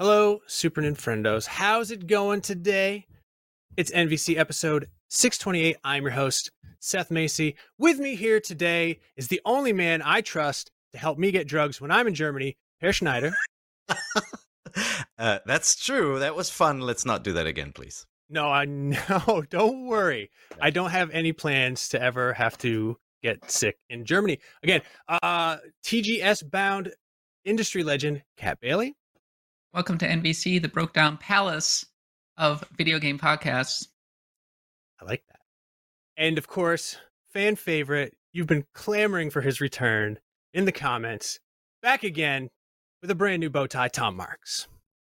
Hello, Super Nintendos. How's it going today? It's NVC episode 628. I'm your host, Seth Macy. With me here today is the only man I trust to help me get drugs when I'm in Germany, Herr Schneider. uh, that's true. That was fun. Let's not do that again, please. No, I no, don't worry. I don't have any plans to ever have to get sick in Germany. Again, uh TGS bound industry legend Kat Bailey. Welcome to NVC, the broke down palace of video game podcasts. I like that. And of course, fan favorite, you've been clamoring for his return in the comments. Back again with a brand new bow tie, Tom Marks.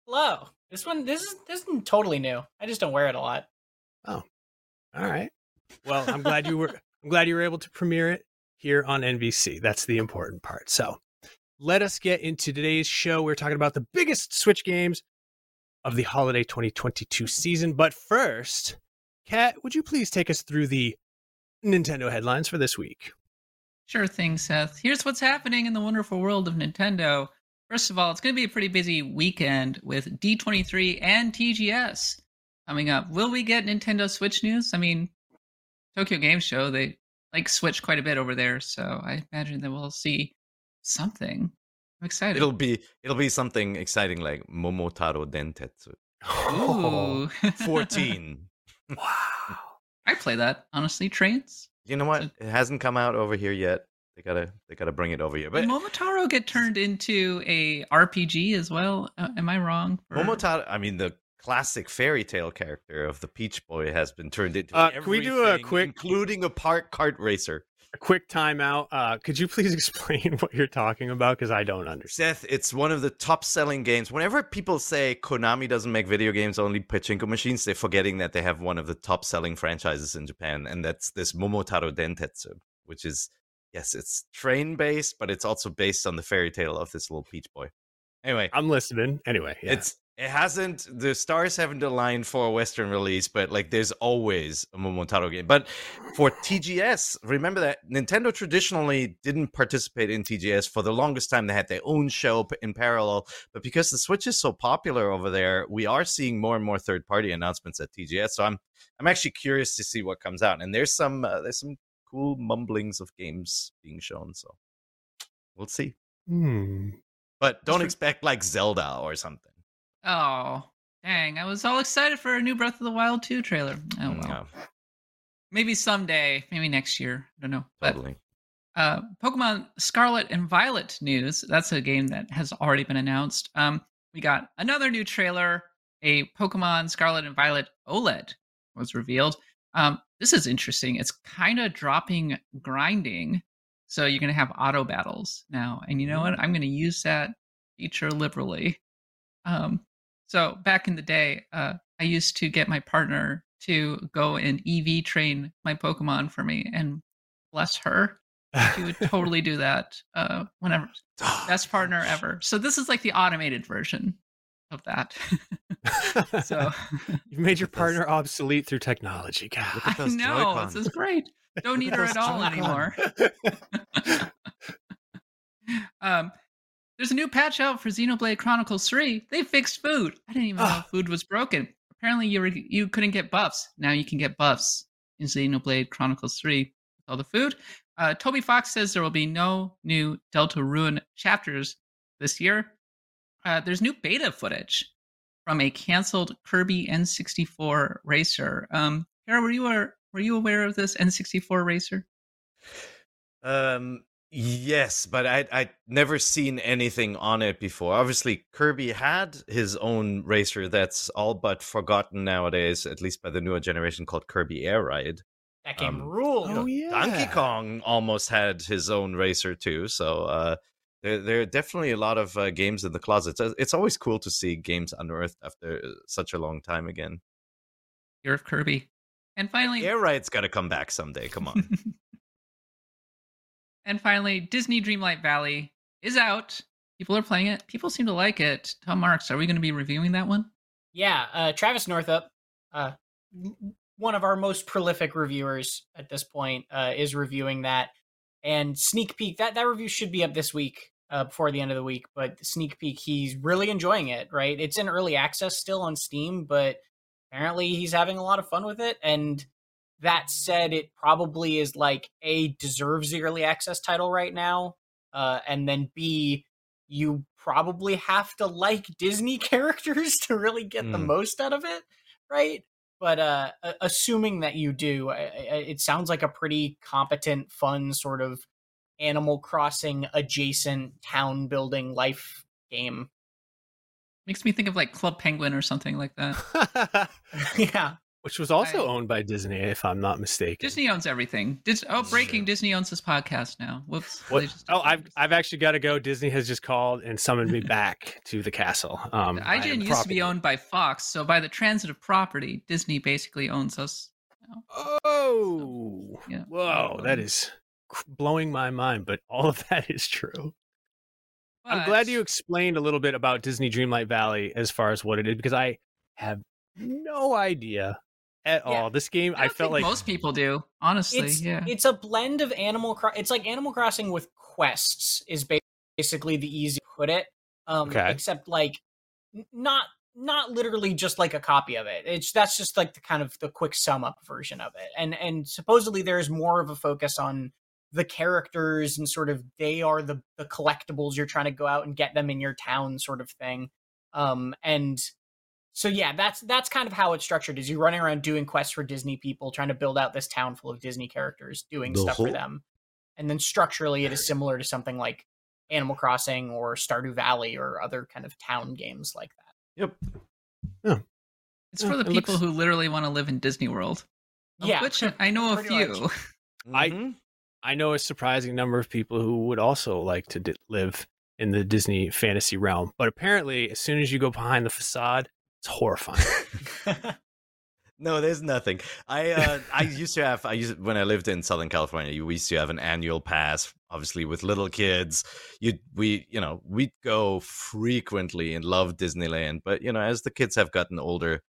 Hello. This one, this is this is totally new. I just don't wear it a lot. Oh, all right. Well, I'm glad you were. I'm glad you were able to premiere it here on NVC. That's the important part. So, let us get into today's show. We're talking about the biggest Switch games of the holiday 2022 season. But first, Kat, would you please take us through the Nintendo headlines for this week? Sure thing, Seth. Here's what's happening in the wonderful world of Nintendo. First of all, it's going to be a pretty busy weekend with D23 and TGS coming up. Will we get Nintendo Switch news? I mean, Tokyo Game Show, they like Switch quite a bit over there, so I imagine that we'll see something. I'm excited. It'll be it'll be something exciting like Momotaro Dentetsu. Ooh. 14. wow. I play that, honestly. Trains. You know what? It hasn't come out over here yet. They gotta they gotta bring it over here. But Did Momotaro get turned into a RPG as well? Uh, am I wrong? Or- Momotaro, I mean the classic fairy tale character of the Peach Boy has been turned into Uh, can we do a quick- including a park kart racer. A quick timeout. Uh, could you please explain what you're talking about? Because I don't understand. Seth, it's one of the top selling games. Whenever people say Konami doesn't make video games, only pachinko machines, they're forgetting that they have one of the top selling franchises in Japan, and that's this Momotaro Dentetsu, which is, yes, it's train based, but it's also based on the fairy tale of this little peach boy. Anyway, I'm listening. Anyway, yeah. it's it hasn't the stars haven't aligned for a Western release, but like there's always a Momotaro game. But for TGS, remember that Nintendo traditionally didn't participate in TGS for the longest time. They had their own show in parallel, but because the Switch is so popular over there, we are seeing more and more third party announcements at TGS. So I'm I'm actually curious to see what comes out. And there's some uh, there's some cool mumblings of games being shown. So we'll see. Hmm. But don't expect like Zelda or something. Oh, dang. I was all excited for a new Breath of the Wild 2 trailer. Oh, well. No, Maybe someday. Maybe next year. I don't know. But totally. uh, Pokemon Scarlet and Violet news. That's a game that has already been announced. Um, we got another new trailer. A Pokemon Scarlet and Violet OLED was revealed. Um, this is interesting. It's kind of dropping grinding, so you're gonna have auto battles now. And you know what? I'm gonna use that feature liberally. Um, so back in the day, uh, I used to get my partner to go and EV train my Pokemon for me, and bless her, she would totally do that uh, whenever. Best partner ever. So this is like the automated version of that. so you've made your partner obsolete through technology. God. Look at I know Joy-Con. this is great. Don't need her at all Joy-Con. anymore. um, there's a new patch out for Xenoblade Chronicles 3. They fixed food. I didn't even know food was broken. Apparently, you were, you couldn't get buffs. Now you can get buffs in Xenoblade Chronicles 3 with all the food. Uh, Toby Fox says there will be no new Deltarune chapters this year. Uh, there's new beta footage from a canceled Kirby N64 racer. Um, Kara, were you aware, were you aware of this N64 racer? Um, yes, but I I never seen anything on it before. Obviously, Kirby had his own racer that's all but forgotten nowadays, at least by the newer generation, called Kirby Air Ride. That game Um, ruled. Oh, yeah. Donkey Kong almost had his own racer too, so uh, there there are definitely a lot of uh, games in the closet. It's, it's always cool to see games unearthed after such a long time again. Year of Kirby. And finally, Air Ride's got to come back someday. Come on. and finally, Disney Dreamlight Valley is out. People are playing it. People seem to like it. Tom Marks, are we going to be reviewing that one? Yeah, uh, Travis Northup, uh, one of our most prolific reviewers at this point, uh, is reviewing that. And sneak peek that that review should be up this week uh, before the end of the week. But sneak peek, he's really enjoying it. Right, it's in early access still on Steam, but apparently he's having a lot of fun with it. And that said, it probably is like a deserves the early access title right now, uh, and then B, you probably have to like Disney characters to really get the Mm. most out of it, right? But uh, assuming that you do, it sounds like a pretty competent, fun sort of Animal Crossing adjacent town building life game. Makes me think of like Club Penguin or something like that. yeah, Which was also I- owned by Disney, if I'm not mistaken. Disney owns everything. Dis- oh, breaking! true. Disney owns this podcast now. Whoops. Just- Oh, I've I've actually got to go. Disney has just called and summoned me back to the castle. Um, I am IGN used to be owned by Fox, so by the transitive property, Disney basically owns us. Oh, Yeah. whoa, that is blowing my mind. But all of that is true. I'm glad you explained a little bit about Disney Dreamlight Valley as far as what it is because I have no idea at Yeah. all. This game, I, I, don't felt think like most people do. Honestly, it's yeah. it's a blend of Animal Cro- It's like Animal Crossing with quests is basically the easy to put it. Um, Okay. Except like not not literally just like a copy of it. It's that's just like the kind of the quick sum up version of it. And and supposedly there's more of a focus on the characters and sort of they are the the collectibles you're trying to go out and get them in your town sort of thing. Um and so yeah, that's that's kind of how it's structured. Is you're running around doing quests for Disney people, trying to build out this town full of Disney characters, doing The stuff for them. And then structurally, it is similar to something like Animal Crossing or Stardew Valley or other kind of town games like that. Yep. Yeah. it's for the it people looks- who literally want to live in Disney World. of Yeah, which I know a pretty few. much. I- Mhm. I know a surprising number of people who would also like to di- live in the Disney fantasy realm. But apparently, as soon as you go behind the facade, it's horrifying. No, there's nothing. I uh, I used to have I used when I lived in Southern California. We used to have an annual pass, obviously with little kids. You we you know we'd go frequently and love Disneyland, but you know as the kids have gotten older,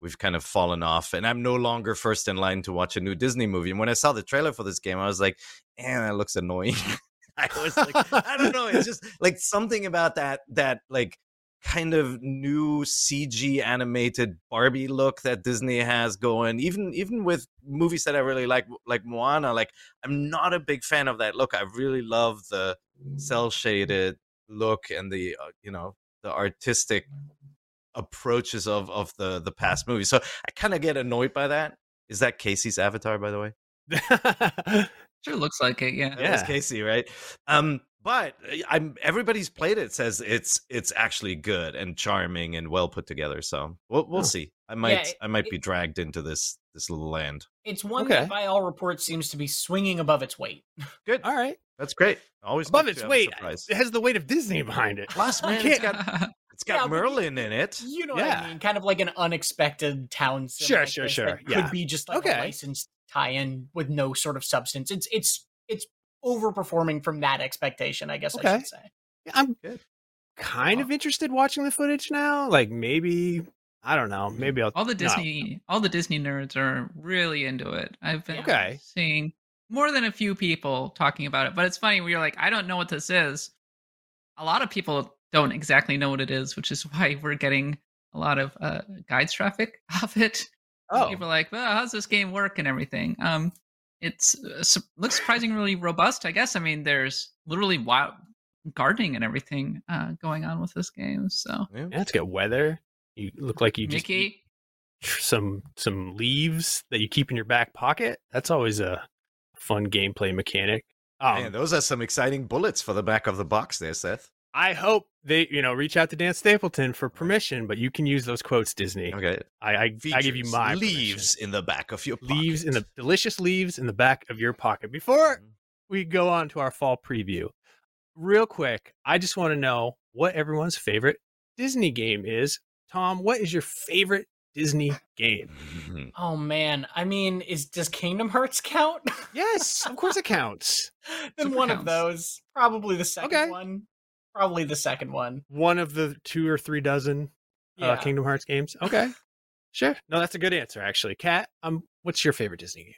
we've kind of fallen off, and I'm no longer first in line to watch a new Disney movie. And when I saw the trailer for this game, I was like, "Man, that looks annoying." I was like, I don't know. It's just like something about that that like kind of new CG animated Barbie look that Disney has going. Even even with movies that I really like, like Moana, like I'm not a big fan of that look. I really love the cell shaded look and the uh, you know the artistic approaches of of the the past movies. So I kind of get annoyed by that. Is that Casey's avatar, by the way? Sure looks like it, yeah. That was Casey, right? Um, but uh, I'm everybody's played it says it's it's actually good and charming and well put together. So we'll we'll Oh. see. I might it- I might it- be dragged into this this little land. it's one Okay. that, by all reports, seems to be swinging above its weight. Good, All right. that's great. Always Above its to have a weight, it has the weight of Disney behind it. Plus, man, You it's can't- got it's got Yeah, but you- Merlin in it. You know what I mean? Kind of like an unexpected town. Sure, like sure, sure. that Yeah. Could be just like Okay. a licensed tie-in with no sort of substance. It's it's it's overperforming from that expectation. I guess I should say. Yeah, I'm Good. kind of interested watching the footage now. Like maybe I don't know. Maybe I'll All the no. Disney, all the Disney nerds are really into it. I've been Okay. seeing more than a few people talking about it, but it's funny. We're like, I don't know what this is. A lot of people don't exactly know what it is, which is why we're getting a lot of uh, guides traffic of it. Oh, People are like, well, how's this game work and everything? Um, it's uh, su- looks surprisingly robust, I guess. I mean, there's literally wild gardening and everything uh, going on with this game. So, Yeah. yeah, it's got weather. You look like you just Mickey, tr- some some leaves that you keep in your back pocket. That's always a fun gameplay mechanic. Um, Man, those are some exciting bullets for the back of the box there, Seth. I hope they, you know, reach out to Dan Stapleton for permission, but you can use those quotes, Disney. Okay. I, I, I give you my leaves in the back of your permission. leaves in the delicious leaves in the back of your pocket. Before mm-hmm. we go on to our fall preview, real quick, I just want to know what everyone's favorite Disney game is. Tom, what is your favorite Disney game? Oh man, I mean, is does Kingdom Hearts count? Yes, of course it counts. then Super one counts. of those, probably the second Okay. one. Probably the second one. One of the two or three dozen Yeah. uh, Kingdom Hearts games. Okay, sure. No, that's a good answer, actually. Kat, um, what's your favorite Disney game?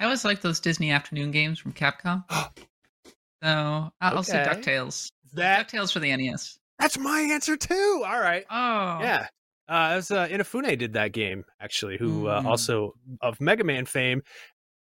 I always like those Disney afternoon games from Capcom. so I'll say DuckTales. That DuckTales for the NES. that's my answer too. All right. Oh, Yeah. Uh, it was, uh, Inafune did that game actually, who uh, Mm. also of Mega Man fame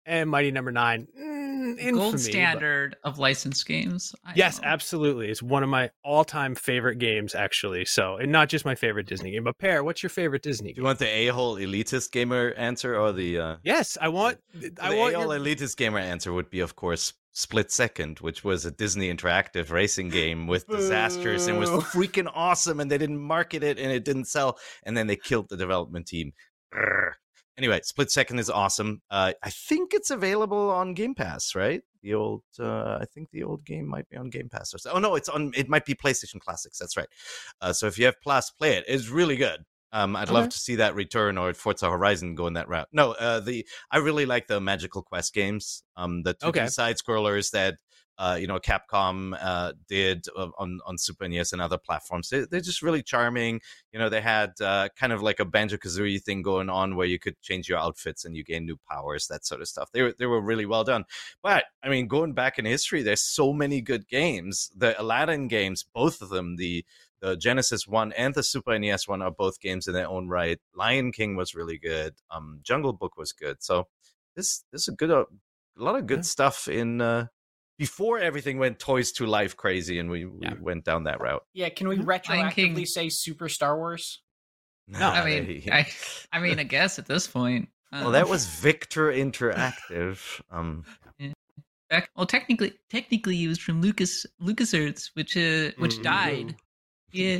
and Mighty Number Nine. Mm, infamy, gold but- standard of licensed games. I Yes, know. absolutely. It's one of my all-time favorite games, actually. So, and not just my favorite Disney game, but Peer, what's your favorite Disney Do you want the a-hole elitist gamer answer or the uh Yes, I want. I the want. a-hole Your, elitist gamer answer would be of course Split Second, which was a Disney interactive racing game with disasters and was freaking awesome and they didn't market it and it didn't sell and then they killed the development team. Grr. Anyway, Split Second is awesome. Uh, I think it's available on Game Pass, right? The old, uh, I think the old game might be on Game Pass. Or so. Oh no, it's on. It might be PlayStation Classics. That's right. Uh, so if you have Plus, play it. It's really good. Um, I'd love to see that return or Forza Horizon going that route. No, uh, the I really like the Magical Quest games. Um, the 2D Okay. side scrollers that uh, you know Capcom uh, did on on Super NES and other platforms. They, they're just really charming. You know, they had uh, kind of like a Banjo Kazooie thing going on where you could change your outfits and you gain new powers, that sort of stuff. They were they were really well done. But I mean, going back in history, there's so many good games. The Aladdin games, both of them, the the Genesis one and the Super NES one are both games in their own right. Lion King was really good. Um, Jungle Book was good. So this this is a good uh, a lot of good Yeah. stuff in uh, before everything went toys to life crazy and we, we Yeah. went down that route. Yeah, can we retroactively say Super Star Wars? No, I mean, I, I mean, I guess at this point. well, uh, that was Victor Interactive. Um, back, well, technically, technically used from Lucas LucasArts, which uh, which Mhm. died. Yeah.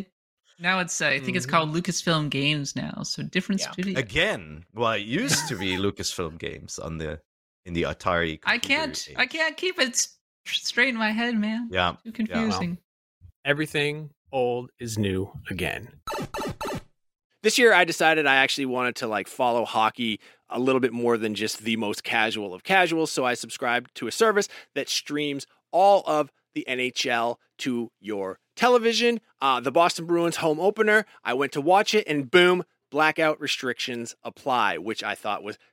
Now it's uh, I think it's Mhm. called Lucasfilm Games now. So different Yeah. studio. again, well, it used to be Lucasfilm Games on the in the Atari. I can't I can't keep it s- straight in my head, man. Yeah, Too confusing. everything old is new again. This year I decided I actually wanted to like follow hockey a little bit more than just the most casual of casuals, so I subscribed to a service that streams all of the NHL to your television. Uh, the Boston Bruins home opener, I went to watch it and boom, blackout restrictions apply, which I thought was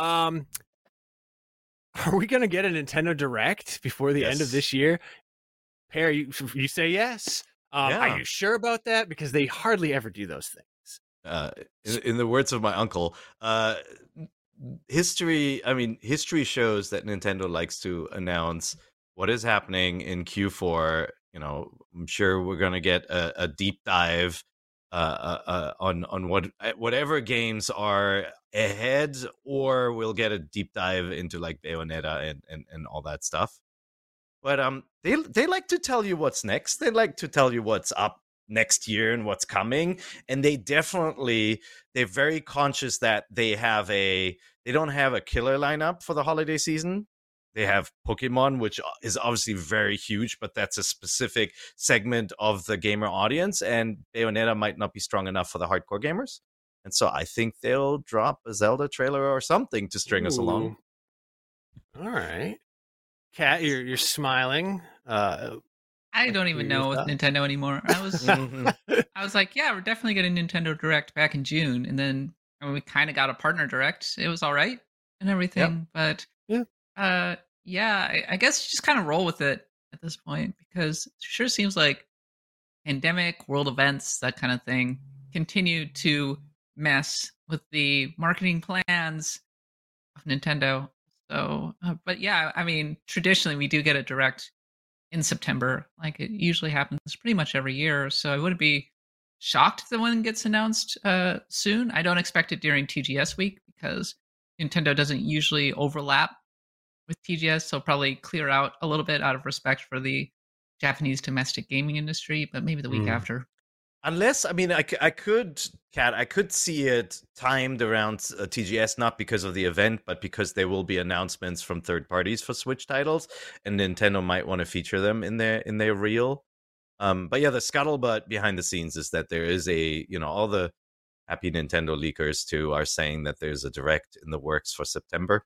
Um, are we going to get a Nintendo Direct before the end of this year? Peer, you you say yes. Um, Are you sure about that? Because they hardly ever do those things. uh, in, in the words of my uncle, uh, history. I mean, history shows that Nintendo likes to announce what is happening in Q4. You know, I'm sure we're gonna get a, a deep dive uh, uh, uh, on on what uh, whatever games are ahead, or we'll get a deep dive into like Bayonetta and and, and all that stuff. But um, they they like to tell you what's next. They like to tell you what's up next year and what's coming and they definitely they're very conscious that they have a they don't have a killer lineup for the holiday season they have pokemon which is obviously very huge but that's a specific segment of the gamer audience and bayonetta might not be strong enough for the hardcore gamers and so i think they'll drop a zelda trailer or something to string us along All right, Kat, you're you're smiling. Uh, I don't even know with with. Nintendo anymore. I was Mhm. I was like, yeah, we're definitely getting Nintendo Direct back in June, and then I mean, we kind of got a partner direct. It was all right and everything, but Yeah. Uh, yeah, I, I guess just kind of roll with it at this point because it sure seems like pandemic, world events, that kind of thing, continue to mess with the marketing plans of Nintendo. So, uh, but yeah, I mean, traditionally we do get a direct in September, like it usually happens pretty much every year. So I wouldn't be shocked if the one gets announced uh, soon. I don't expect it during TGS week because Nintendo doesn't usually overlap with TGS, so probably clear out a little bit out of respect for the Japanese domestic gaming industry, but maybe the week Mm. after. Unless, I mean, I, I could, Kat, I could see it timed around uh, TGS, not because of the event, but because there will be announcements from third parties for Switch titles, and Nintendo might want to feature them in their in their reel. Um, but yeah, the scuttlebutt behind the scenes is that there is a, you know, all the happy Nintendo leakers too are saying that there's a direct in the works for September.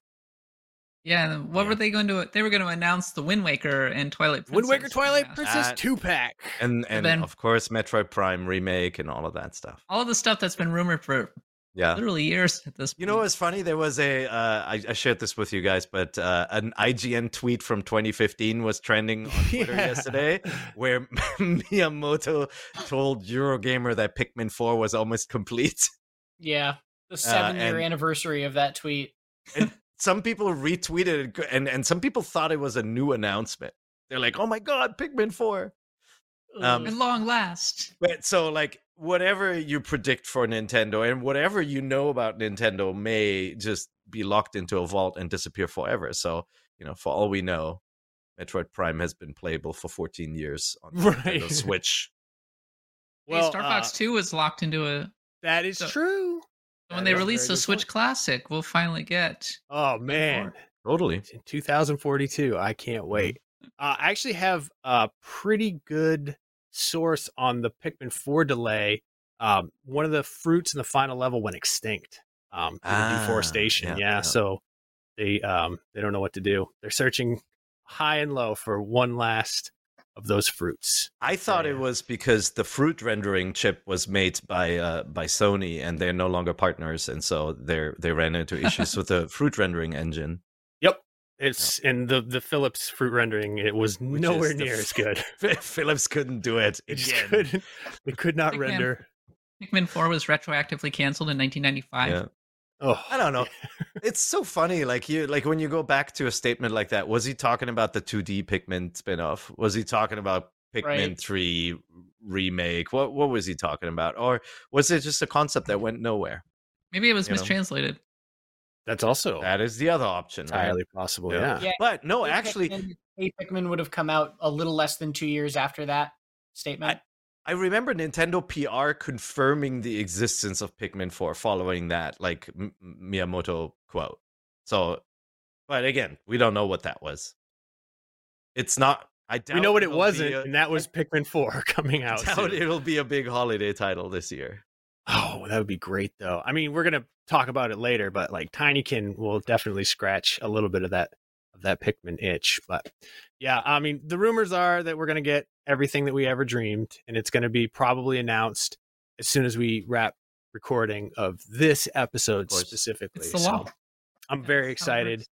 Yeah, and what were they going to? They were going to announce the Wind Waker and Twilight Princess. Wind Waker, Twilight remaster. Princess That- two pack. And and then- of course Metroid Prime remake and all of that stuff. All of the stuff that's been rumored for Yeah. literally years at this point. You know what's funny? There was a uh, I, I shared this with you guys, but uh, an IGN tweet from 2015 was trending on Twitter Yeah. yesterday, where Miyamoto told Eurogamer that Pikmin 4 was almost complete. Yeah, the seven year Uh, and- anniversary of that tweet. Some people retweeted it, and and some people thought it was a new announcement. They're like, "Oh my god, Pikmin 4!" Um, At long last. But so like whatever you predict for Nintendo and whatever you know about Nintendo may just be locked into a vault and disappear forever. So, you know, for all we know, Metroid Prime has been playable for 14 years on the Right. Nintendo Switch. hey, Star Fox uh, 2 was locked into a. That is So- true. When they release the Switch point. Classic, we'll finally get. Oh man, Totally. in 2042. I can't wait. Uh, I actually have a pretty good source on the Pikmin 4 delay. Um, one of the fruits in the final level went extinct. Um, due to Ah, deforestation. yeah, Yeah, yeah. so they um they don't know what to do. They're searching high and low for one last of those fruits. I thought Yeah. it was because the fruit rendering chip was made by uh, by Sony and they're no longer partners and so they they ran into issues with the fruit rendering engine. Yep. It's in the the Philips fruit rendering. It was Which nowhere near f- as good. Philips couldn't do it It just couldn't. It could not Pikmin. render. Pikmin 4 was retroactively canceled in 1995. Yeah. Oh, I don't know. It's so funny. Like you, like when you go back to a statement like that, was he talking about the 2D Pikmin spinoff? Was he talking about Pikmin Right. 3 remake? What what was he talking about? Or was it just a concept that went nowhere? Maybe it was You know. mistranslated. That's also That is the other option. right? entirely possible. Yeah. Yeah. Yeah. But no, Hey actually, Pikmin, Hey Pikmin would have come out a little less than two years after that statement. I remember Nintendo PR confirming the existence of Pikmin 4 following that like M- Miyamoto quote. So, but again, we don't know what that was. It's not. I doubt We know what it wasn't, a- and that was Pikmin 4 coming I out. doubt soon. it'll be a big holiday title this year. Oh, that would be great, though. I mean, we're gonna talk about it later, but like Tinykin will definitely scratch a little bit of that of that Pikmin itch. But yeah, I mean, the rumors are that we're gonna get everything that we ever dreamed, and it's gonna be probably announced as soon as we wrap recording of this episode course. specifically. It's the So. I'm Yeah, very that's how it excited. works.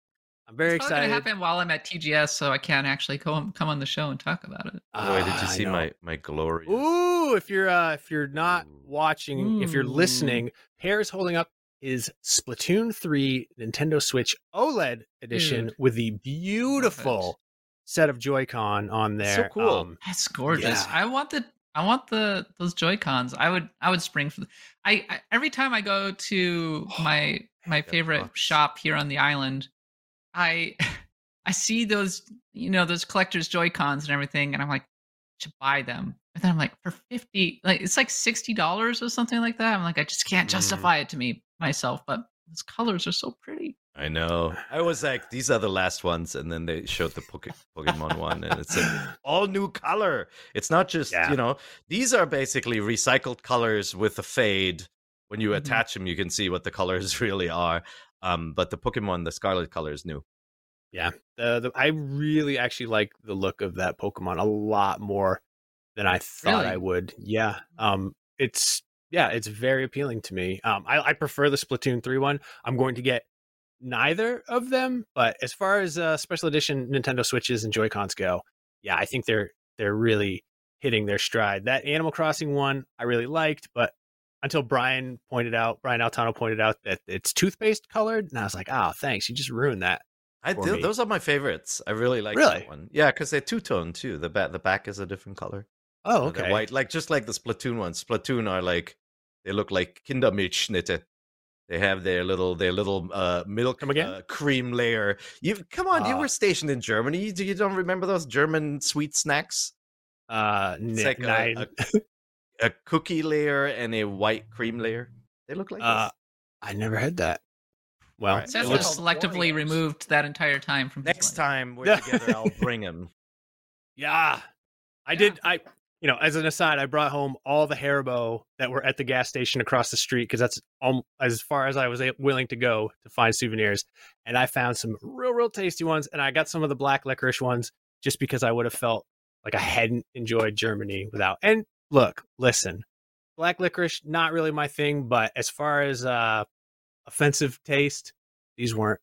I'm very it's excited. to happen while I'm at TGS, so I can't actually come come on the show and talk about it. Boy, did Ah, you see my my glory? Ooh, if you're uh if you're not Ooh. watching, if you're listening, Peer is holding up his Splatoon 3 Nintendo Switch OLED edition Dude. with the beautiful set of Joy-Con on there. So cool. Um, That's gorgeous. Yeah. I want the I want the those Joy Cons. I would I would spring for. The, I, I every time I go to my my that favorite shop here on the island, I I see those you know those collectors Joy Cons and everything, and I'm like, to buy them. And then I'm like, for fifty, like it's like sixty dollars or something like that. I'm like, I just can't Mm. justify it to me myself, but those colors are so pretty. I know. I was like, these are the last ones, and then they showed the Poke- Pokemon one, and it's an all new color. It's not just Yeah. you know these are basically recycled colors with a fade. When you Mhm. attach them, you can see what the colors really are. Um, but the Pokemon, the Scarlet color is new. yeah, the, the, I really actually like the look of that Pokemon a lot more than I thought Really? I would. Yeah, um, it's yeah, it's very appealing to me. Um, I, I prefer the Splatoon three one. I'm going to get neither of them, but as far as uh, special edition Nintendo Switches and Joy Cons go, yeah, I think they're they're really hitting their stride. That Animal Crossing one I really liked, but until Brian pointed out, Brian Altano pointed out that it's toothpaste colored, and I was like, oh, thanks, you just ruined that. I do, me. those are my favorites. I really like Really? that one. Yeah, because they're two tone too. The back the back is a different color. Oh, okay. white, like just like the Splatoon ones. Splatoon are like they look like Kindermilchschnitte. They have their little their little uh, milk Come again? uh, cream layer. You come on, you Ah. were stationed in Germany. You, you don't remember those German sweet snacks? Uh, It's like a, nine. a, a cookie layer and a white cream layer. They look like uh, this. I never had that. Well, Alright. it Seth looks- was selectively Oreos. removed that entire time from his Next time we're together, I'll bring him. yeah, I Yeah. did. I, you know, as an aside, I brought home all the Haribo that were at the gas station across the street because that's as far as I was willing to go to find souvenirs. And I found some real, real tasty ones, and I got some of the black licorice ones just because I would have felt like I hadn't enjoyed Germany without. And look, listen, black licorice not really my thing, but as far as uh offensive taste, these weren't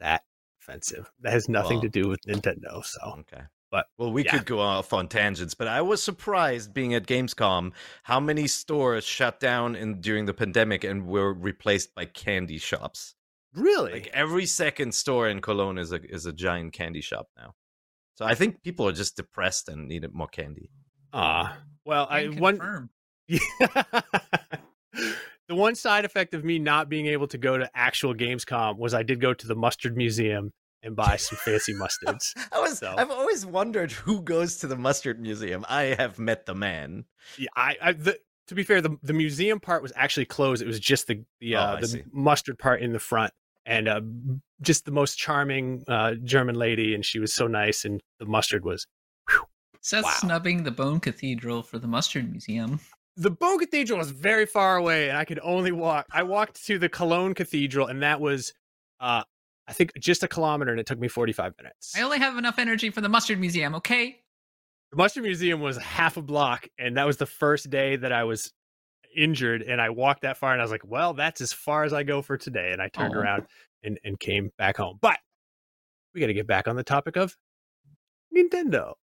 that offensive. That has nothing Well, to do with Nintendo. So Okay. But, well, we yeah. could go off on tangents, but I was surprised being at Gamescom how many stores shut down in during the pandemic and were replaced by candy shops. really, Like every second store in Cologne is a is a giant candy shop now. So I think people are just depressed and needed more candy. Ah, well, I Can one the one side effect of me not being able to go to actual Gamescom was I did go to the mustard museum and buy some fancy mustards. I was So- I've always wondered who goes to the mustard museum. I have met the man. Yeah, I, I the, to be fair, the the museum part was actually closed. It was just the the Oh, uh, I the see. mustard part in the front, and uh, just the most charming uh, German lady, and she was so nice, and the mustard was Seth Wow. snubbing the Bone Cathedral for the Mustard Museum. the Bone Cathedral was very far away, and I could only walk. I walked to the Cologne Cathedral, and that was, uh, I think, just a kilometer, and it took me forty five minutes. I only have enough energy for the Mustard Museum, okay? The Mustard Museum was half a block, and that was the first day that I was injured, and I walked that far, and I was like, "Well, that's as far as I go for today." And I turned Aw. around and and came back home. But we got to get back on the topic of Nintendo.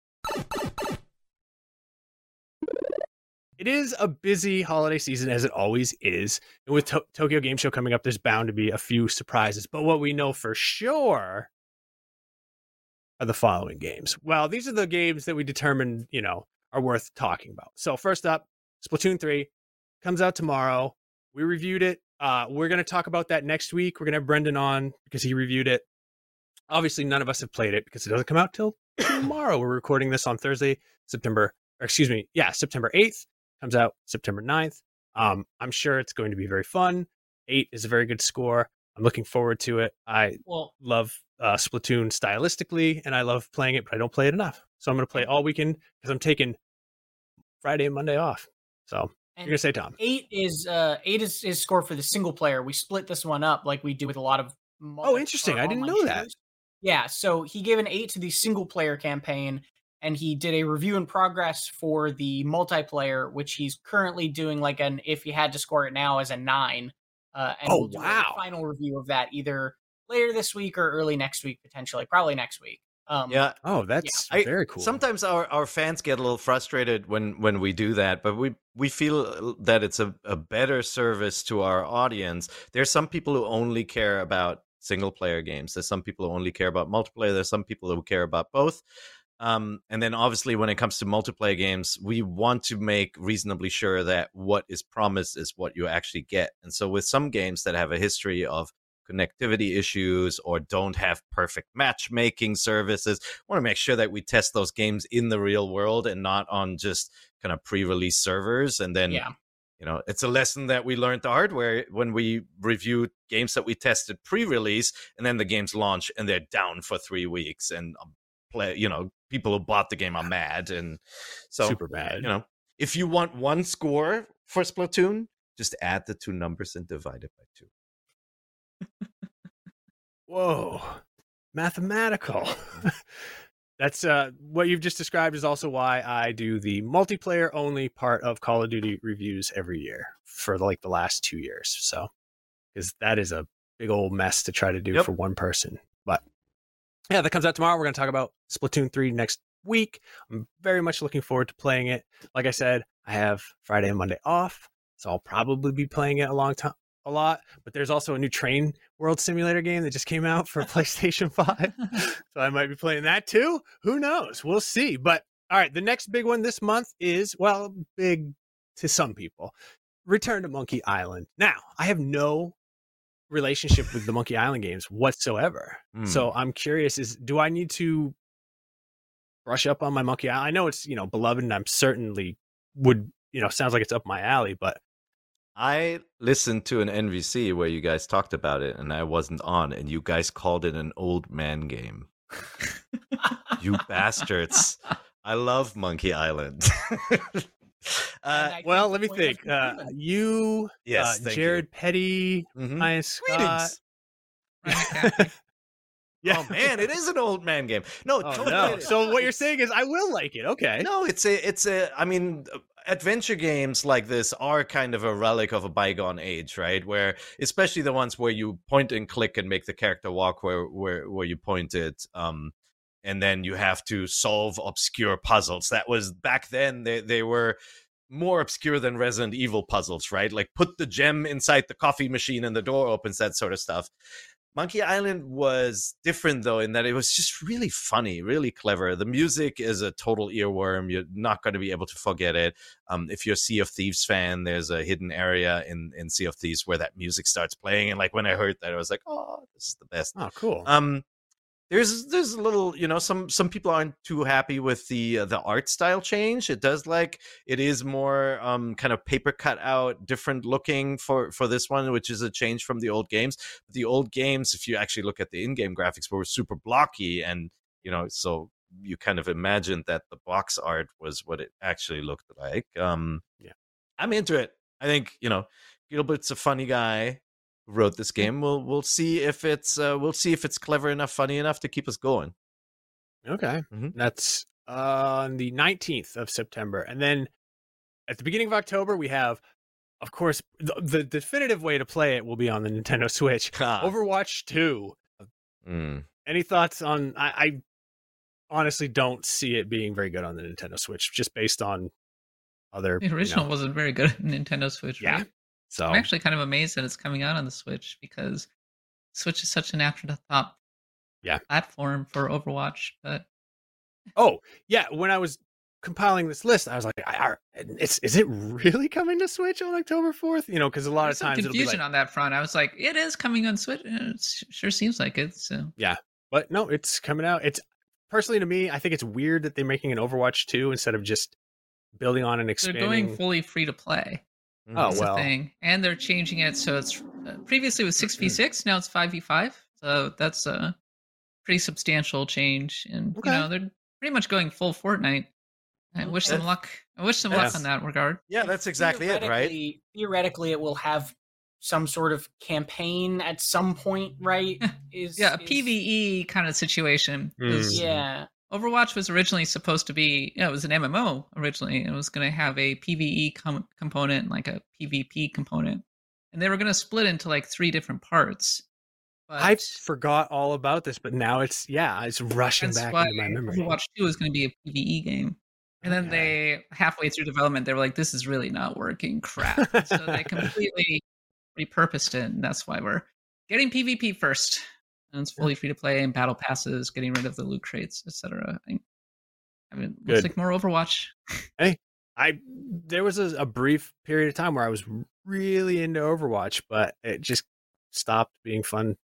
It is a busy holiday season, as it always is. And with to- Tokyo Game Show coming up, there's bound to be a few surprises. But what we know for sure are the following games. Well, these are the games that we determined, you know, are worth talking about. So first up, Splatoon 3 comes out tomorrow. We reviewed it. Uh, we're going to talk about that next week. We're going to have Brendan on because he reviewed it. Obviously, none of us have played it because it doesn't come out till tomorrow. We're recording this on Thursday, September, excuse me, yeah, September 8th. Comes out September 9th. Um, I'm sure it's going to be very fun. Eight is a very good score. I'm looking forward to it. I Well, love uh, Splatoon stylistically, and I love playing it, but I don't play it enough. So I'm going to play it all weekend because I'm taking Friday and Monday off. So you're going to say, Tom? eight is uh eight is is score for the single player. We split this one up like we do with a lot of. multi- Oh, interesting. I didn't know that. Yeah, so he gave an eight to the single player campaign, and he did a review in progress for the multiplayer, which he's currently doing like an if he had to score it now as a nine. Uh, and Oh, we'll do a wow. final review of that either later this week or early next week, potentially, probably next week. Um, Yeah, Oh, that's I- very cool. Sometimes our, our fans get a little frustrated when, when we do that, but we, we feel that it's a, a better service to our audience. There's some people who only care about single player games. There's some people who only care about multiplayer. There's some people who care about both. Um, and then obviously when it comes to multiplayer games, we want to make reasonably sure that what is promised is what you actually get. And so with some games that have a history of connectivity issues or don't have perfect matchmaking services. want to make sure that we test those games in the real world and not on just kind of pre-release servers. And then, Yeah. you know, it's a lesson that we learned the hard way when we reviewed games that we tested pre-release, and then the games launch and they're down for three weeks, and um, play, you know, people who bought the game are mad, and so Super bad. You know, if you want one score for Splatoon, just add the two numbers and divide it by two. Whoa, mathematical. That's uh, what you've just described is also why I do the multiplayer only part of Call of Duty reviews every year for like the last two years. So, because that is a big old mess to try to do Yep. for one person. Yeah, that comes out tomorrow. We're going to talk about Splatoon 3 next week. I'm very much looking forward to playing it. Like I said, I have Friday and Monday off, so I'll probably be playing it a long time. A lot, but there's also a new train world simulator game that just came out for PlayStation 5. so I might be playing that too. Who knows? We'll see. But all right, the next big one this month is well, big to some people. Return to Monkey Island. Now, I have no relationship with the Monkey Island games whatsoever. So mm. I'm curious is do I need to brush up on my Monkey Island? I know it's, you know, beloved and I'm certainly would, you know, sounds like it's up my alley, but I listened to an NVC where you guys talked about it and I wasn't on, and you guys called it an old man game. you bastards. I love Monkey Island. uh, well, let me think. Uh, you, Yes, uh, thank you. Jared Petty, Mhm. Ryan Scott. Yeah. Oh man, it is an old man game. No, Oh, totally no. So what you're saying is I will like it. Okay. No, it's a, it's a. I mean, adventure games like this are kind of a relic of a bygone age, right? Where, especially the ones where you point and click and make the character walk where where where you pointed, um, and then you have to solve obscure puzzles. That was back then. They they were more obscure than Resident Evil puzzles, right? Like put the gem inside the coffee machine and the door opens, that sort of stuff. Monkey Island was different though in that it was just really funny, really clever. The music is a total earworm. You're not going to be able to forget it. Um, if you're a Sea of Thieves fan, there's a hidden area in in Sea of Thieves where that music starts playing, and like when I heard that, I was like, "Oh, this is the best." Oh, cool. Um, there's there's a little you know some some people aren't too happy with the uh, the art style change. It does like it is more um kind of paper cut out different looking for for this one which is a change from the old games. The old games if you actually look at the in-game graphics were super blocky and you know so you kind of imagined that the box art was what it actually looked like. Um yeah. I'm into it. I think you know gilbert's a funny guy wrote this game. We'll we'll see if it's uh, we'll see if it's clever enough, funny enough to keep us going. Okay, mm-hmm. that's on the nineteenth of September, and then at the beginning of October we have, of course, the, the definitive way to play it will be on the Nintendo Switch. Overwatch Two. Mm. Any thoughts on? I, I honestly don't see it being very good on the Nintendo Switch, just based on other. The original you know, wasn't very good on Nintendo Switch. Yeah. Right? So I'm actually kind of amazed that it's coming out on the Switch because Switch is such an afterthought yeah. platform for Overwatch. But oh yeah, when I was compiling this list, I was like, I, I, "It's is it really coming to Switch on October 4th? You know, because a lot There's of times confusion like, on that front. I was like, it is coming on Switch. It sure seems like it. So yeah, but no, it's coming out. It's personally to me, I think it's weird that they're making an Overwatch 2 instead of just building on and expanding. They're going fully free to play. Oh That's well, thing, and they're changing it so it's uh, previously it was six v six, now it's five v five. So that's a pretty substantial change, and Okay. you know they're pretty much going full Fortnite. I wish them luck. I wish them luck that's- on that regard. Yeah, that's exactly it, right? Theoretically- Theoretically, it will have some sort of campaign at some point, right? Is Yeah, a is- PVE kind of situation. 'cause Yeah, Overwatch was originally supposed to be, you know, it was an MMO originally. It was going to have a PVE com- component and like a PvP component. And they were going to split into like three different parts. But I forgot all about this, but now it's yeah, it's rushing back into my memory. Overwatch 2 is going to be a PvE game. And then they, halfway through development, they were like, this is really not working. Crap. so they completely repurposed it. And that's why we're getting PvP first. And it's fully free to play and battle passes, getting rid of the loot crates, etc. I, I mean, looks like more Overwatch. Hey, I there was a, a brief period of time where I was really into Overwatch, but it just stopped being fun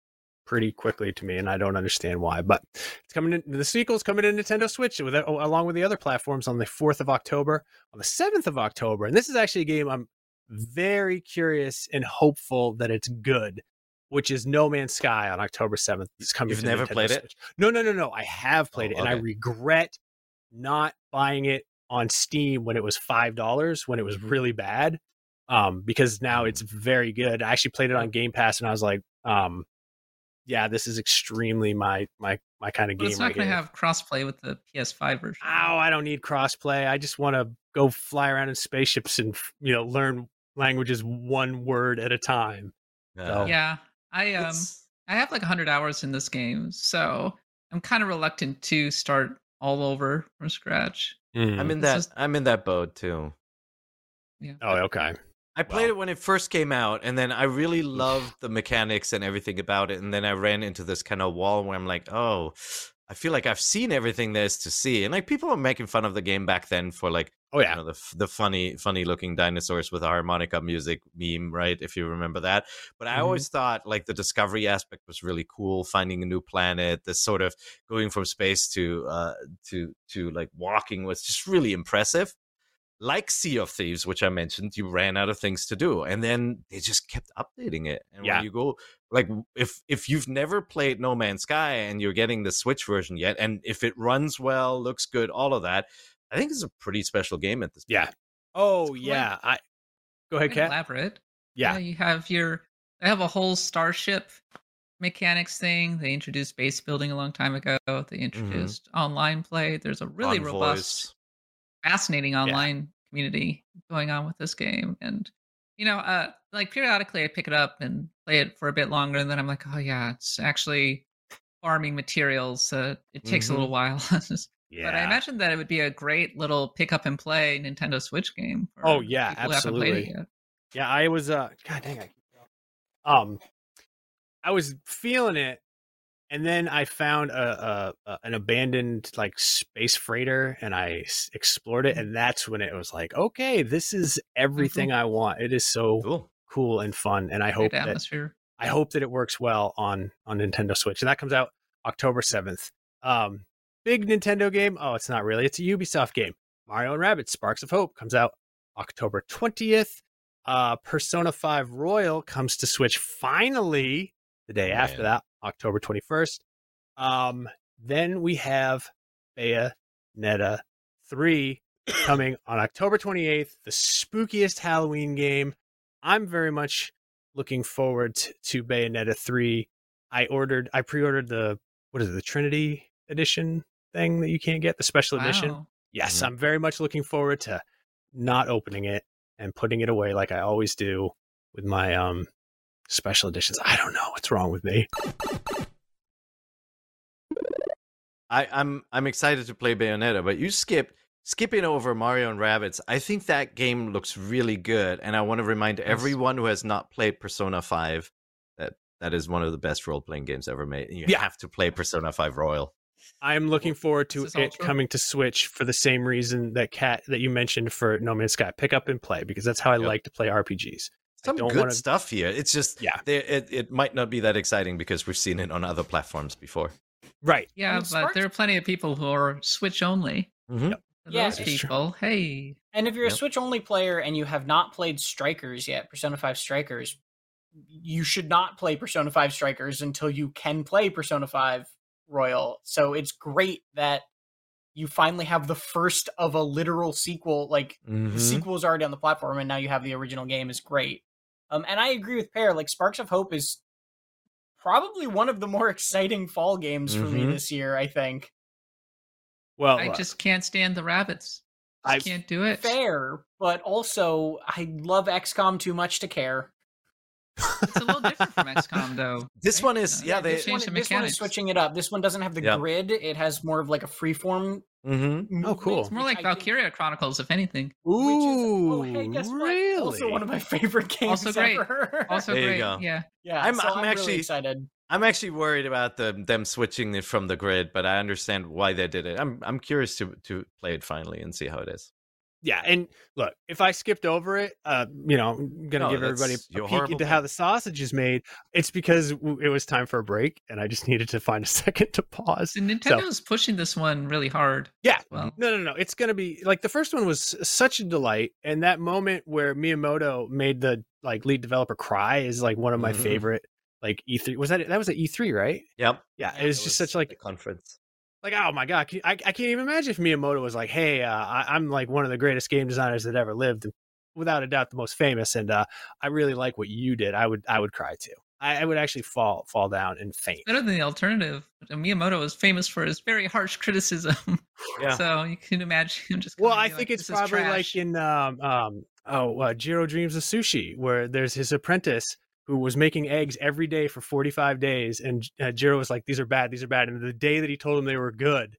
pretty quickly to me, and I don't understand why. But it's coming in. The sequel's coming to Nintendo Switch with oh, along with the other platforms on the fourth of October, on the seventh of October, and this is actually a game I'm very curious and hopeful that it's good. Which is No Man's Sky on October seventh. It's coming. You've never Nintendo played it? No, no, no, no. I have played Oh, it, and I regret not buying it on Steam when it was five dollars when it was really bad. Um, because now it's very good. I actually played it on Game Pass and I was like, um, yeah, this is extremely my my my kind of But game. it's not going to have crossplay with the PS5 version. Oh, I don't need crossplay. I just want to go fly around in spaceships and you know learn languages one word at a time. So, Yeah, I um, I have like 100 hours in this game, so I'm kind of reluctant to start all over from scratch. mm. I'm in that. just- I'm in that boat too. Yeah. Oh, okay. I played it when it first came out, and then I really loved the mechanics and everything about it. And then I ran into this kind of wall where I'm like, oh, I feel like I've seen everything there is to see. And like people were making fun of the game back then for like, Oh yeah. you know, the the funny funny looking dinosaurs with a harmonica music meme, right? If you remember that. But I Mhm. always thought like the discovery aspect was really cool, finding a new planet, this sort of going from space to uh to to like walking was just really impressive. Like Sea of Thieves, which I mentioned, you ran out of things to do, and then they just kept updating it. And Yeah. when you go like if if you've never played No Man's Sky and you're getting the Switch version yet, and if it runs well, looks good, all of that, I think it's a pretty special game at this. Yeah. Oh yeah. I go ahead, Quite Kat. elaborate. Yeah. you have your. They have a whole starship mechanics thing. They introduced base building a long time ago. They mm-hmm. introduced online play. There's a really Envoys. robust, fascinating online community going on with this game, and you know, uh, like periodically I pick it up and play it for a bit longer, and then I'm like, oh yeah, it's actually farming materials. Uh, it takes a little while. Yeah. But I imagine that it would be a great little pick up and play Nintendo Switch game. For Oh yeah, people who haven't played it absolutely. Yeah, I was uh god dang I um I was feeling it, and then I found a, a, a an abandoned like space freighter, and I s- explored it, and that's when it was like, okay, this is everything I want. It is so Cool. cool and fun, and I Great hope that atmosphere. I hope that it works well on on Nintendo Switch, and that comes out October seventh. Um, big Nintendo game. Oh, it's not really. It's a Ubisoft game. Mario and Rabbids: Sparks of Hope comes out October twentieth. Uh, Persona Five Royal comes to Switch finally the day after that, October twenty first. Um, then we have Bayonetta three coming on October twenty eighth. The spookiest Halloween game. I'm very much looking forward to, to Bayonetta 3. I ordered I pre-ordered the what is it, the Trinity edition thing that you can't get, the special edition. Wow. Yes, Mhm. I'm very much looking forward to not opening it and putting it away like I always do with my um special editions. I don't know what's wrong with me. I, I'm I'm excited to play Bayonetta, but you skipped skipping over Mario and Rabbids. I think that game looks really good, and I want to remind everyone who has not played Persona Five that that is one of the best role playing games ever made. You Yeah. have to play Persona Five Royal. I'm looking forward to it Ultra? coming to Switch for the same reason that Kat that you mentioned for No Man's Sky. Pick up and play because that's how I Yep. like to play RPGs. I Some good wanna- stuff here. It's just Yeah. there- it it might not be that exciting because we've seen it on other platforms before. Right. Yeah, mean, but Sparks- there are plenty of people who are Switch only. Mhm. Yep. For Yeah, those it's true. people, hey, And if you're Yep. a Switch only player and you have not played Strikers yet, Persona 5 Strikers, you should not play Persona 5 Strikers until you can play Persona 5 Royal. So it's great that you finally have the first of a literal sequel. Like Mhm. the sequel is already on the platform and now you have the original game is great. Um, and I agree with Peer. Like Sparks of Hope is probably one of the more exciting fall games for me Mhm. this year, I think. Well, I uh, just can't stand the Rabbids. I- I can't do it. Fair, but also I love XCOM too much to care. It's a little different from XCOM though. This right? one is- Uh, yeah, they- this one, changed the this one is switching it up. This one doesn't have the Yeah. grid. It has more of like a freeform. Mhm. movement, cool. It's more like Valkyria Chronicles, if anything. which is- Ooh, oh, hey, guess what? really? Also one of my favorite games Also great. ever. Also There you great. go. Yeah. yeah, I'm- so I'm I'm, actually- really excited. I'm actually worried about them them switching it from the grid, but I understand why they did it. I'm I'm curious to to play it finally and see how it is. Yeah, and look, if I skipped over it, uh, you know, I'm gonna No, give everybody a peek into how the sausage is made. It's because it was time for a break, and I just needed to find a second to pause. And Nintendo's pushing this one really hard. Yeah, Well, no, no, no. It's gonna be like the first one was such a delight, and that moment where Miyamoto made the like lead developer cry is like one of my Mhm. favorite. Like E3 was that that was at E3 right? Yep. Yeah, Yeah, it was That just such like the conference. Like oh my god can- I, I can't even imagine if miyamoto was like hey uh, I, i'm like one of the greatest game designers that ever lived without a doubt the most famous and uh, i really like what you did i would i would cry too i, I would actually fall fall down and faint better than the alternative. Miyamoto is famous for his very harsh criticism. Yeah. so you can imagine him just. well i think like, it's probably like in um, um oh uh, jiro dreams of sushi where there's his apprentice who was making eggs every day for 45 days and uh, jiro was like these are bad these are bad and the day that he told him they were good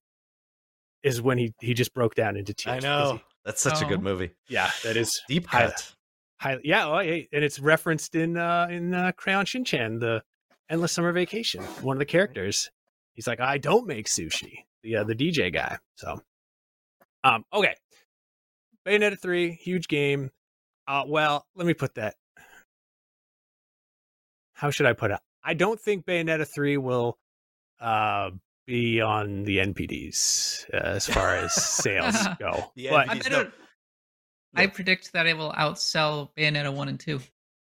is when he he just broke down into tears I know. he- That's such a good Oh. movie. yeah that is Deep Hi- cut. Highly, yeah, well, hey, and it's referenced in uh, in uh, Crayon Shinchan, the Endless Summer Vacation. One of the characters, he's like, "I don't make sushi." The uh, the DJ guy. So, um, okay, Bayonetta three, huge game. Uh, well, let me put that. How should I put it? I don't think Bayonetta three will uh, be on the NPDs uh, as far as sales go. The but I, NPDs I no. I predict that it will outsell Bayonetta one and two,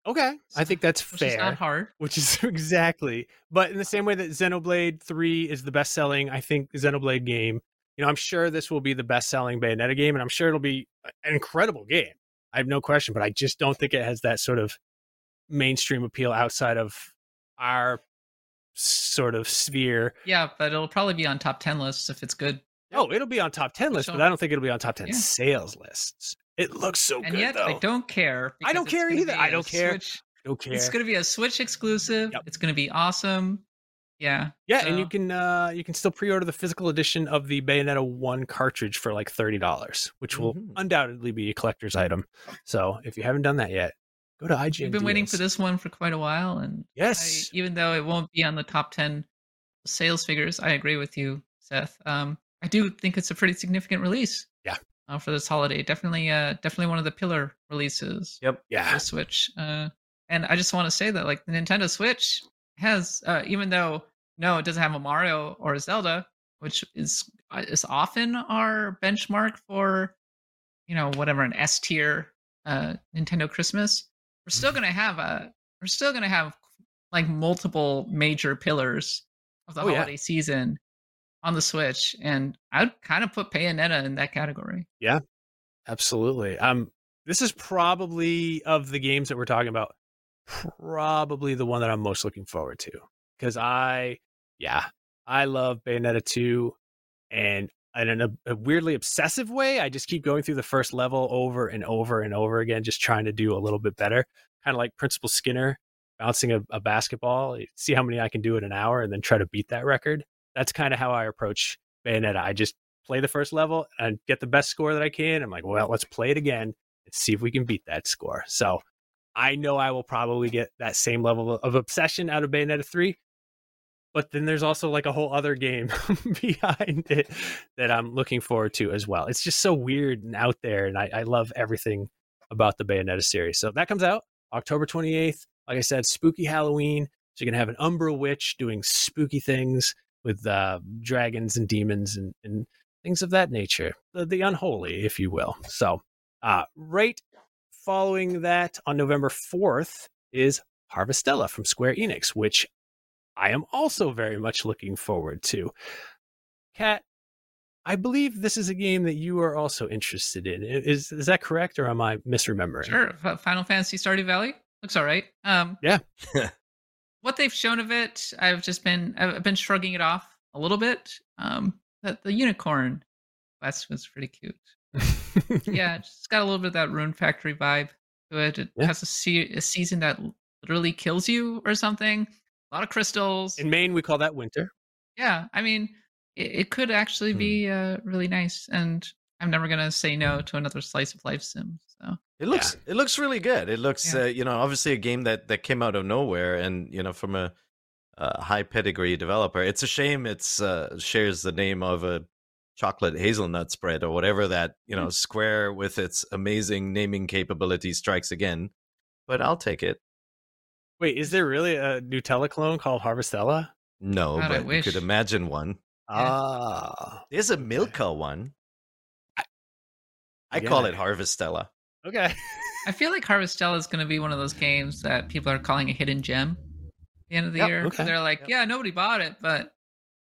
okay, I think that's which fair. is not hard. which is exactly but in the same way that xenoblade 3 is the best selling i think xenoblade game you know i'm sure this will be the best selling bayonetta game and i'm sure it'll be an incredible game i have no question but i just don't think it has that sort of mainstream appeal outside of our sort of sphere Yeah, but it'll probably be on top ten lists if it's good. oh it'll be on top 10 lists but i don't think it'll be on top 10 Yeah. sales lists it looks so and good yet though I don't care. I don't care either. I don't care. Switch- don't care It's going to be a Switch exclusive. Yep. It's going to be awesome. Yeah. Yeah, and you can uh you can still pre-order the physical edition of the Bayonetta 1 cartridge for like $30, which will Mhm. undoubtedly be a collector's item. So, if you haven't done that yet, Go to IGN. We've been waiting for this one for quite a while, and Yes. I, even though it won't be on the top ten sales figures, I agree with you, Seth. Um, I do think it's a pretty significant release. Yeah. Uh, for this holiday, definitely, uh, definitely one of the pillar releases. Yep. Yeah. Switch. Uh, and I just want to say that like the Nintendo Switch has, uh, even though no, it doesn't have a Mario or a Zelda, which is uh, is often our benchmark for, you know, whatever an S tier uh, Nintendo Christmas. We're still gonna have a, we're still gonna have like multiple major pillars of the Oh, yeah. holiday season on the Switch, and I'd kind of put Bayonetta in that category. Yeah, absolutely. Um, this is probably of the games that we're talking about, probably the one that I'm most looking forward to because I, yeah, I love Bayonetta 2, and in a, a weirdly obsessive way, I just keep going through the first level over and over and over again, just trying to do a little bit better, kind of like Principal Skinner bouncing a, a basketball, see how many I can do in an hour, and then try to beat that record. That's kind of how I approach Bayonetta. I just play the first level and get the best score that I can. I'm like, well, let's play it again and see if we can beat that score. So I know I will probably get that same level of obsession out of Bayonetta 3. But then there's also like a whole other game behind it that I'm looking forward to as well. It's just so weird and out there, and I, I love everything about the Bayonetta series. So that comes out October 28th. Like I said, spooky Halloween. So you're gonna have an Umbra witch doing spooky things with uh, dragons and demons and, and things of that nature, the, the unholy, if you will. So, uh, right following that on November 4th is Harvestella from Square Enix, which I am also very much looking forward to. Kat, I believe this is a game that you are also interested in. Is is that correct, or am I misremembering? Sure. Final Fantasy Stardew Valley looks all right. Um, Yeah. what they've shown of it, I've just been I've been shrugging it off a little bit. Um, the, the unicorn quest was pretty cute. yeah, it's got a little bit of that Rune Factory vibe to it. It Yeah. has a, se- a season that literally kills you or something. A lot of crystals. In Maine, we call that winter. Yeah, I mean, it, it could actually Hmm. be uh, really nice, and I'm never gonna say no to another slice of life sim. So It looks it looks really good. It looks Yeah. uh, you know obviously a game that that came out of nowhere and you know from a, a high pedigree developer. It's a shame it's uh, shares the name of a chocolate hazelnut spread or whatever that you know Square with its amazing naming capability strikes again. But I'll take it. Wait, is there really a Nutella clone called Harvestella? No, God, but you could imagine one. Ah, There's a Milka one. I call Yeah. it Harvestella. okay. I feel like Harvestella is going to be one of those games that people are calling a hidden gem at the end of the Yep, year. okay. They're like, yeah, nobody bought it, but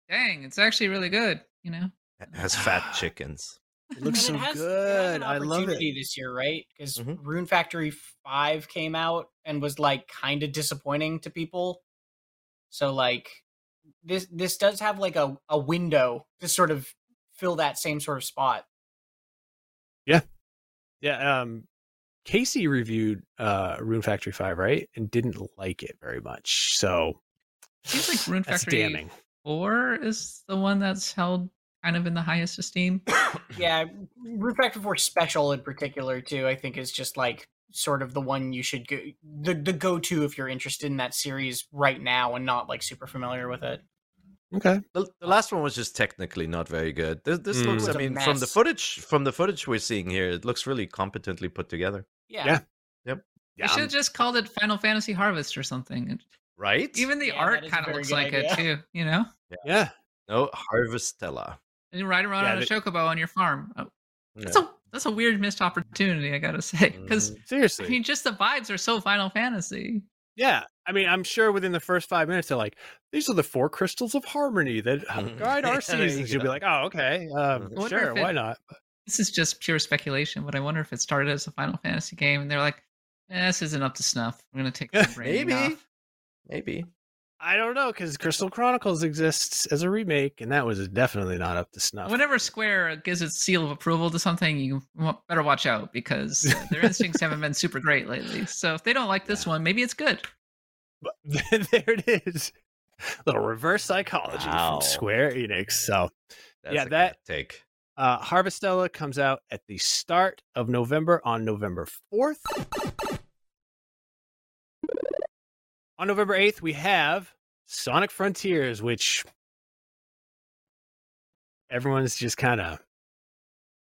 dang, it's actually really good. You know, It has fat chickens. It looks so it has- it has good. an I love it. this year, right? Because Mhm. Rune Factory Five came out and was like kind of disappointing to people. So like this this does have like a, a window to sort of fill that same sort of spot. Yeah, Yeah. um Casey reviewed uh Rune Factory 5, right? And didn't like it very much. So seems like Rune Factory damning. Four is the one that's held kind of in the highest esteem. Yeah, Rune Factory Four Special in particular too. I think is just like sort of the one you should go the the go to if you're interested in that series right now and not like super familiar with it. Okay. The, the last one was just technically not very good. This, this Mm. looks, I mean, from the footage, from the footage we're seeing here, it looks really competently put together. Yeah. Yeah. Yep. You Yeah, should I'm- have just called it Final Fantasy Harvest or something. Right? Even the Yeah, art that is a kind of looks good like it too. You know, yeah. no Harvestella. And you ride around Yeah, on a the- chocobo on your farm. Oh, that's Yeah. a that's a weird missed opportunity, I gotta say. Because Mm. Seriously. I mean, just the vibes are so Final Fantasy. Yeah, I mean, I'm sure within the first five minutes, they're like, "These are the four crystals of harmony that Mhm. guide our seasons." You'll be like, "Oh, okay, um, Mhm. I wonder sure, it- why not?" This is just pure speculation, but I wonder if it started as a Final Fantasy game and they're like, eh, "This isn't up to snuff. I'm gonna take the branding Maybe. off." Maybe. I don't know because Crystal Chronicles exists as a remake, and that was definitely not up to snuff. Whenever Square gives its seal of approval to something, you better watch out because uh, their instincts haven't been super great lately. So if they don't like this one, maybe it's good. But there it is, little reverse psychology Wow. from Square Enix. So, That's Yeah, a that- take. uh, Harvestella comes out at the start of November on November fourth. On November 8th, we have Sonic Frontiers, which everyone's just kind of.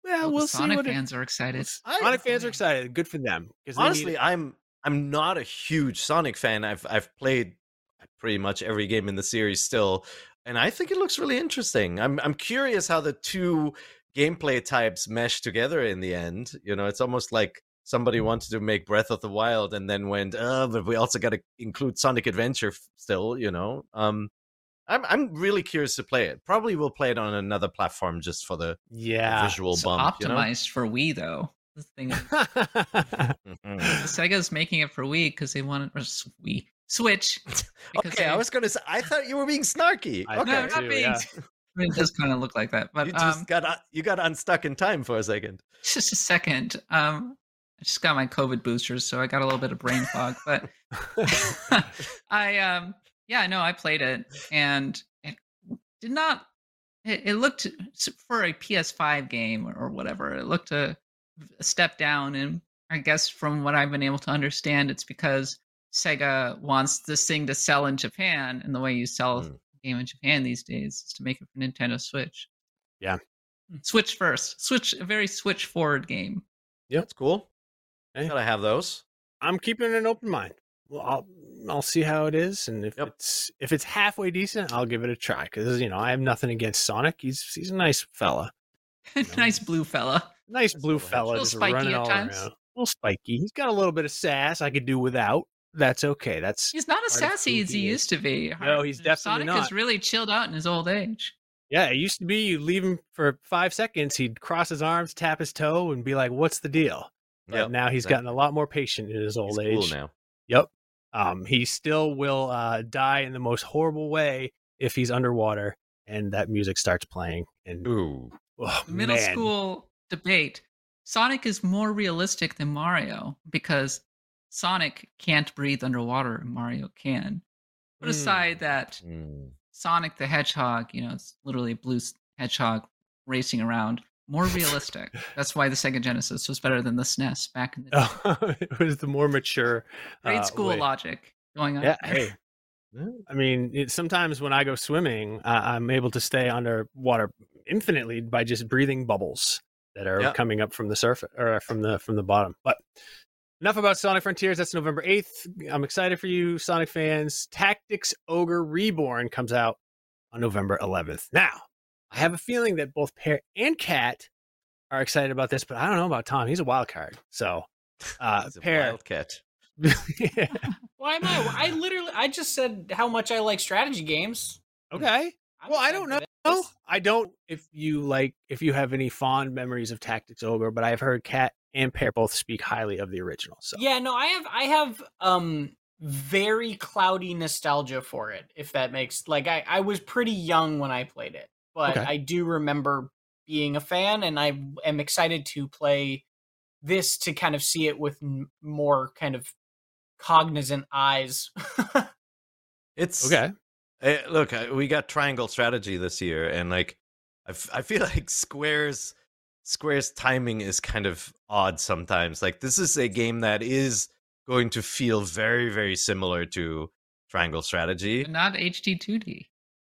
Yeah, Well, we'll see Sonic what it- fans are excited. Sonic fans are excited. Good for them. 'cause they need Honestly. I'm I'm not a huge Sonic fan. I've I've played pretty much every game in the series still, and I think it looks really interesting. I'm I'm curious how the two gameplay types mesh together in the end. You know, it's almost like somebody Mm-hmm. wanted to make Breath of the Wild and then went, "Oh, but we also got to include Sonic Adventure still." You know, um, I'm I'm really curious to play it. Probably will play it on another platform just for the the yeah. visual It's bump. You know? optimized for Wii though. The thing is, Mhm. Sega's making it for Wii because they want it. Or s- Wii Switch. because Okay, I was gonna say. I thought you were being snarky. I okay, no, thought not too, being. yeah. I mean, it does kind of look like that, but you um, got you got unstuck in time for a second. just a second. Um, I just got my COVID boosters, so I got a little bit of brain fog. But I, um, yeah, no, I played it, and it did not. It, it looked for a PS5 game or whatever. It looked a, a step down, and I guess from what I've been able to understand, it's because Sega wants this thing to sell in Japan, and the way you sell Mm. a game in Japan these days is to make it for Nintendo Switch. Yeah. Switch first. Switch a very Switch forward game. Yeah, that's cool. Eh? Hey. Gotta have those. I'm keeping an open mind. Well, I'll mm, I'll see how it is, and if Yep. it's if it's halfway decent, I'll give it a try. Because you know I have nothing against Sonic. He's he's a nice fella, nice blue fella. nice blue fella, Little just spiky running at all times. around. A little spiky. He's got a little bit of sass. I could do without. That's okay. That's He's not as sassy as he used to be. No, he's definitely Sonic not. has really chilled out in his old age. yeah. It used to be you leave him for five seconds, he'd cross his arms, tap his toe, and be like, "What's the deal?" But Yep, now he's exactly. gotten a lot more patient in his old He's age. cool now. Yep. Um, he still will uh, die in the most horrible way if he's underwater and that music starts playing. And Ooh. oh, middle man. school debate. Sonic is more realistic than Mario because Sonic can't breathe underwater and Mario can. Put Hmm. aside that Mm. Sonic the Hedgehog, you know, it's literally a blue hedgehog racing around. More realistic. That's why the Sega Genesis was better than the SNES back in the day. Oh, it was the more mature Grade uh, school way. logic going on. Yeah. Hey. I mean, it, sometimes when I go swimming, uh, I'm able to stay underwater infinitely by just breathing bubbles that are Yeah. coming up from the surface or from the from the bottom. But enough about Sonic Frontiers. That's November 8th. I'm excited for you, Sonic fans. Tactics Ogre Reborn comes out on November 11th. Now, I have a feeling that both Peer and Kat are excited about this, but I don't know about Tom. He's a wild card. So, uh, He's a Peer. wildcat. yeah. Why am I? I literally, I just said how much I like strategy games. Okay. I'm Well, I don't know. this. I don't if you like if you have any fond memories of Tactics Ogre, but I've heard Kat and Peer both speak highly of the original. So Yeah, no, I have, I have, um, very cloudy nostalgia for it. If that makes like, I, I was pretty young when I played it, but Okay. I do remember being a fan, and I am excited to play this to kind of see it with n- more kind of cognizant eyes. It's okay. Eh, look, uh, we got triangle strategy this year, and like, I, f- I feel like Square's Square's timing is kind of odd sometimes. Like, this is a game that is going to feel very, very similar to Triangle Strategy. But not HD 2D.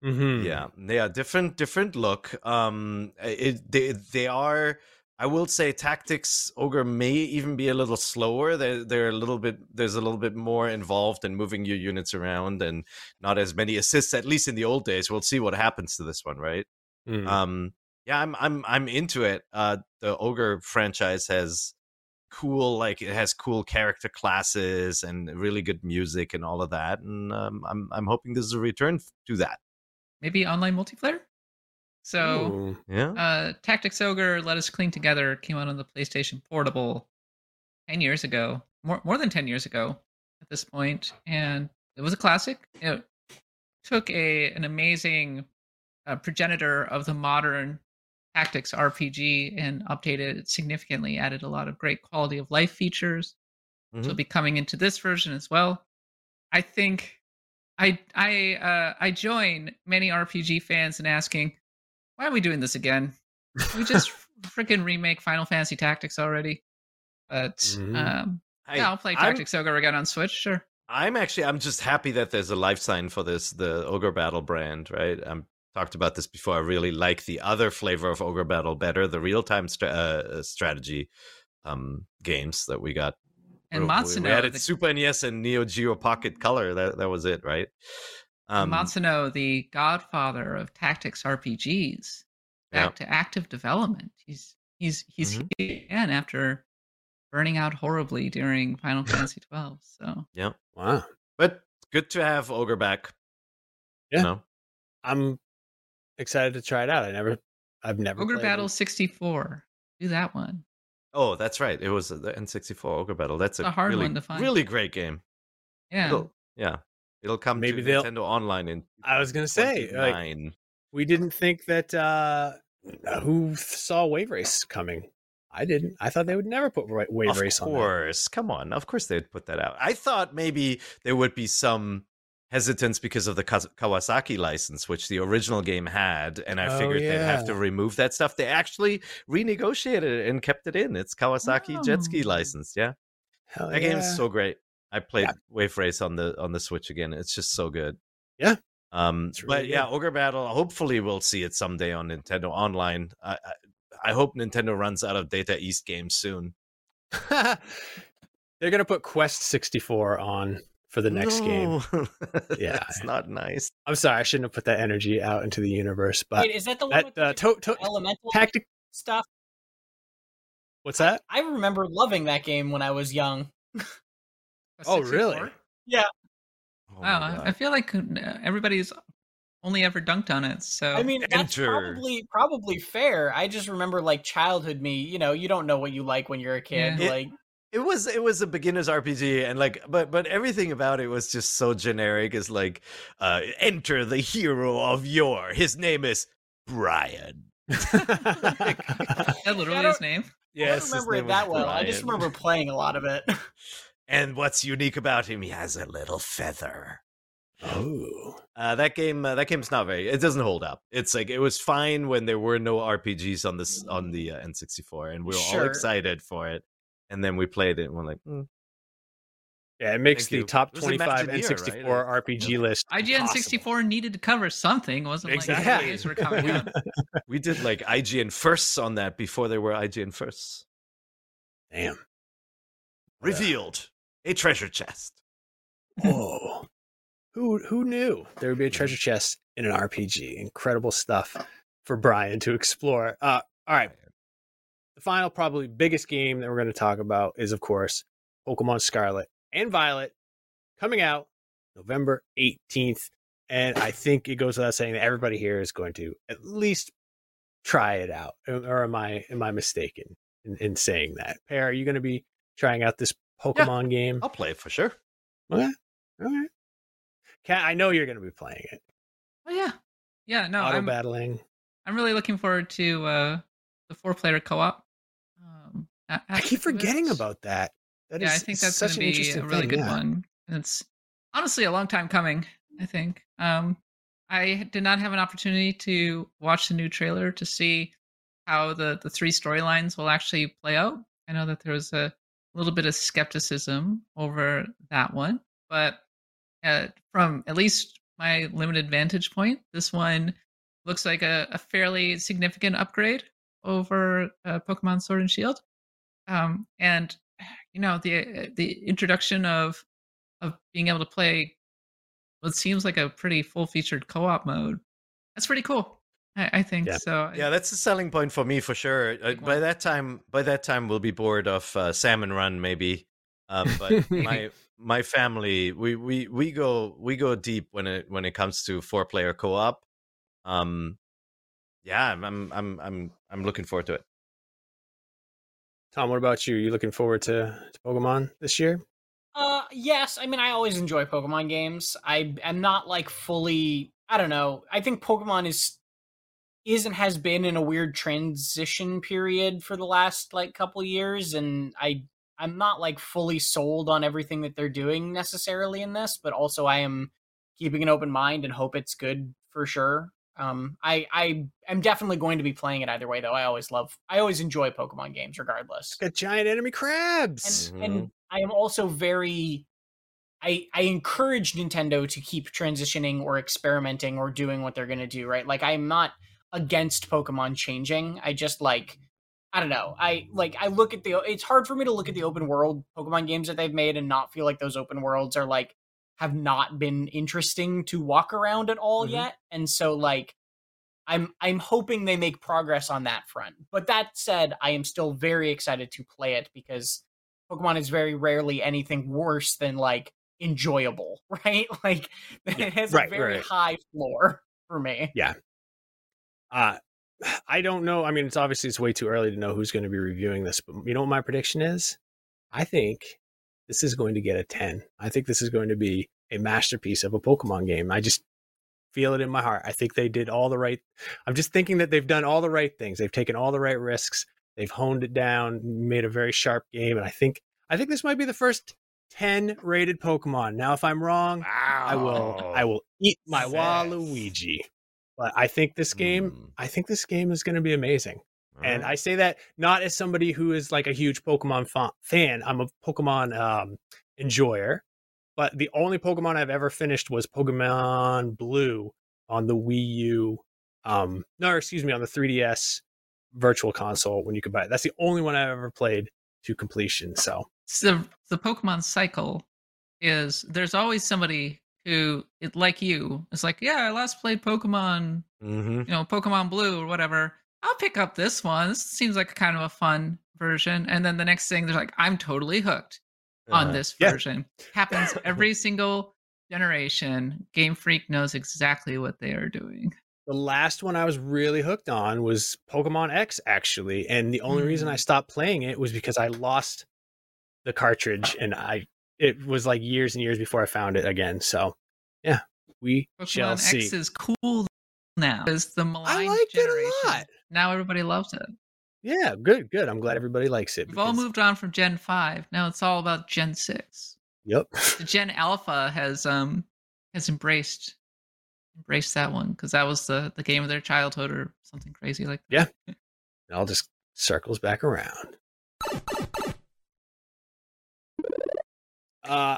Mm-hmm. Yeah, yeah, different, different look. Um, it they they are. I will say Tactics Ogre may even be a little slower. They're they're a little bit. There's a little bit more involved in moving your units around and not as many assists. At least in the old days. We'll see what happens to this one, right? Mm. Um, yeah, I'm I'm I'm into it. Uh, the Ogre franchise has cool like it has cool character classes and really good music and all of that, and um, I'm I'm hoping this is a return to that. Maybe online multiplayer? So, Ooh. Yeah. uh, Tactics Ogre, Let Us Cling Together came out on the PlayStation Portable 10 years ago, more, more than 10 years ago at this point, and it was a classic. It took a an amazing uh, progenitor of the modern tactics RPG and updated it significantly, added a lot of great quality of life features. So Mhm. it'll be coming into this version as well. I think I I uh, I join many RPG fans in asking, why are we doing this again? We just freaking remake Final Fantasy Tactics already? But Mhm. um, I- yeah, I'll play I'm- Tactics Ogre again on Switch. Sure. I'm actually I'm just happy that there's a life sign for this, the Ogre Battle brand, right? I'm talked about this before. I really like the other flavor of Ogre Battle better, the real time stra- uh, strategy um, games that we got. And We- we- Matsuno, we had the- Super NES and Neo Geo Pocket Color. That that was it, right? Um, Matsuno, the godfather of tactics RPGs, back to active development. He's he's he's Mhm. here again after burning out horribly during Final Fantasy twelve. So yeah, Wow. but good to have Ogre back. Yeah. You know? I'm excited to try it out. I never, I've never. Ogre played Battle sixty four. Do that one. Oh, that's right. It was the N64 Ogre Battle. That's a, a hard really, one to find. really great game. Yeah. It'll, yeah. It'll come Maybe to they'll- Nintendo Online in I was gonna say, like, we didn't think that. uh Who saw Wave Race coming? I didn't. I thought they would never put Wave of Race on. there. course. Come on. Of course they'd put that out. I thought maybe there would be some hesitance because of the Kawasaki license, which the original game had, and I Oh, figured they'd have to remove that stuff. They actually renegotiated it and kept it in. It's Kawasaki jet ski Oh. license. Yeah. Hell That yeah. game's so great. I played Yeah. Wave Race on the on the Switch again. It's just so good. Yeah. Um, It's but really yeah. Ogre Battle. Hopefully, we'll see it someday on Nintendo Online. I, I, I hope Nintendo runs out of Data East games soon. They're gonna put Quest 64 on for the next game. Yeah. it's not nice. I'm sorry, I shouldn't have put that energy out into the universe. But Wait, is that the one that with the uh, to- to- elemental tactic. stuff? What's that? I remember loving that game when I was young. Oh, really? Yeah, Oh Wow, I- feel like uh, everybody's only ever dunked on it. So I mean that's Enter. probably probably fair. I just remember like childhood me. You know, you don't know what you like when you're a kid. Yeah. It- Like it was it was a beginner's RPG and like but but everything about it was just so generic as like uh enter the hero of yore. His name is Brian. is that literally I his don't- name. I don't remember it that well. I just remember playing a lot of it. And what's unique about him? He has a little feather. Oh. Uh, that game, uh, that game's not very. It doesn't hold up. It's like it was fine when there were no RPGs on this on the uh, N64, and we were all excited for it. And then we played it, and we're like, mm, Yeah, it makes Thank the you. top It was a 25 N64 right? RPG list. IGN possible. 64 needed to cover something. It wasn't like Exactly. were coming out. we did like IGN firsts on that before there were IGN firsts. Damn. Revealed a treasure chest. Whoa. Who who knew there would be a treasure chest in an RPG? Incredible stuff for Brian to explore. Uh, all right. The final, probably biggest game that we're going to talk about is, of course, Pokemon Scarlet and Violet coming out November 18th. And I think it goes without saying that everybody here is going to at least try it out. Or am I am I mistaken in, in saying that? Peer, are you going to be trying out this Pokemon game? I'll play it for sure. Okay. All right. Kat, I know you're going to be playing it. Oh yeah, yeah. No, Auto I'm battling. I'm really looking forward to uh, the four player co op. I keep forgetting about that. That yeah, I think that's such going to an be interesting a really thing, good yeah. one. And it's honestly a long time coming. I think. Um, I did not have an opportunity to watch the new trailer to see how the the three storylines will actually play out. I know that there was a little bit of skepticism over that one, but uh, from at least my limited vantage point, this one looks like a, a fairly significant upgrade over uh, Pokemon Sword and Shield. Um, and you know the the introduction of of being able to play what seems like a pretty full featured co op mode. That's pretty cool. I, I think Yeah. so. Yeah, that's a selling point for me for sure. Uh, by that time, by that time, we'll be bored of uh, Salmon Run, maybe. Um, but my my family, we, we we go we go deep when it when it comes to four player co op. Um, yeah, I'm I'm I'm I'm I'm looking forward to it. Tom, what about you? you looking forward to, to Pokemon this year? Uh, yes. I mean, I always enjoy Pokemon games. I am not like fully. I don't know. I think Pokemon is is and has been in a weird transition period for the last like couple years, and I I'm not like fully sold on everything that they're doing necessarily in this, but also I am keeping an open mind and hope it's good for sure. Um, I I am definitely going to be playing it either way, though. I always love, I always enjoy Pokemon games, regardless Got giant enemy crabs. and and I am also very I I encourage Nintendo to keep transitioning or experimenting or doing what they're going to do, right? Like I'm not against Pokemon changing. I just like I don't know. I like I look at the it's hard for me to look at the open world Pokemon games that they've made and not feel like those open worlds are like have not been interesting to walk around at all Mhm. yet. And so like I'm I'm hoping they make progress on that front. But that said, I am still very excited to play it because Pokemon is very rarely anything worse than like enjoyable, right? Like it has right, a very right. high floor for me. Yeah. Uh I don't know. I mean, it's obviously it's way too early to know who's going to be reviewing this, but you know what my prediction is? I think this is going to get a 10. I think this is going to be a masterpiece of a Pokemon game. I just feel it in my heart. I think they did all the right I'm just thinking that they've done all the right things. They've taken all the right risks. They've honed it down, made a very sharp game, and I think I think this might be the first 10 rated Pokemon. Now if I'm wrong, I will I will eat my. Waluigi. But I think this game, Mm. I think this game is going to be amazing. And I say that not as somebody who is like a huge Pokemon fa- fan. I'm a Pokemon um, enjoyer. But the only Pokemon I've ever finished was Pokemon Blue on the Wii U. Um, no, excuse me, on the 3DS Virtual Console when you could buy it. That's the only one I've ever played to completion. So So the Pokemon cycle is there's always somebody who it like you is like, yeah, I last played Pokemon, Mm-hmm. you know, Pokemon Blue or whatever. I'll pick up this one. This seems like kind of a fun version. And then the next thing, they're like, I'm totally hooked on Uh-huh. this Yeah. version. Happens every single generation. Game Freak knows exactly what they are doing. The last one I was really hooked on was Pokemon X, actually. And the only reason I Mm. stopped playing it was because I lost the cartridge and I it was like years and years before I found it again. So yeah, we shall Pokemon see. X is cool now. It's the maligned liked it a lot. Now everybody loves it. Yeah, good, good. I'm glad everybody likes it. We've all moved on from Gen 5. Now it's all about Gen 6. Yep. The Gen Alpha has um has embraced embraced that one because that was the the game of their childhood or something crazy like that. Yeah. It all just circles back around. Uh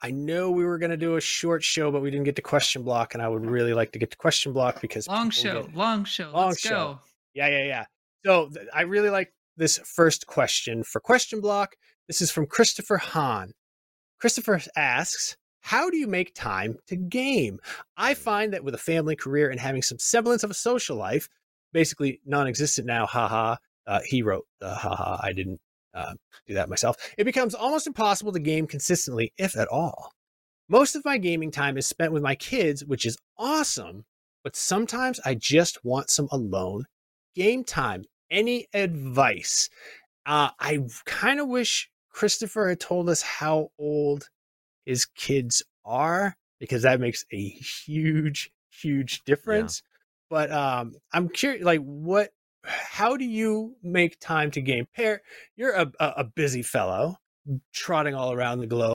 I know we were going to do a short show, but we didn't get to question block, and I would really like to get to question block because Long show, get- long show. Long Let's show. go. Yeah, yeah, yeah. So th- I really like this first question for question block. This is from Christopher Hahn. Christopher asks, How do you make time to game? I find that with a family career and having some semblance of a social life, basically non existent now, haha. Uh, he wrote, uh, haha, I didn't uh, do that myself. It becomes almost impossible to game consistently, if at all. Most of my gaming time is spent with my kids, which is awesome, but sometimes I just want some alone game time. Any advice? Uh, I kind of wish Christopher had told us how old his kids are because that makes a huge, huge difference. But um, I'm curious, like, what? How do you make time to game? Peer you're a, a, busy fellow, trotting all around the globe,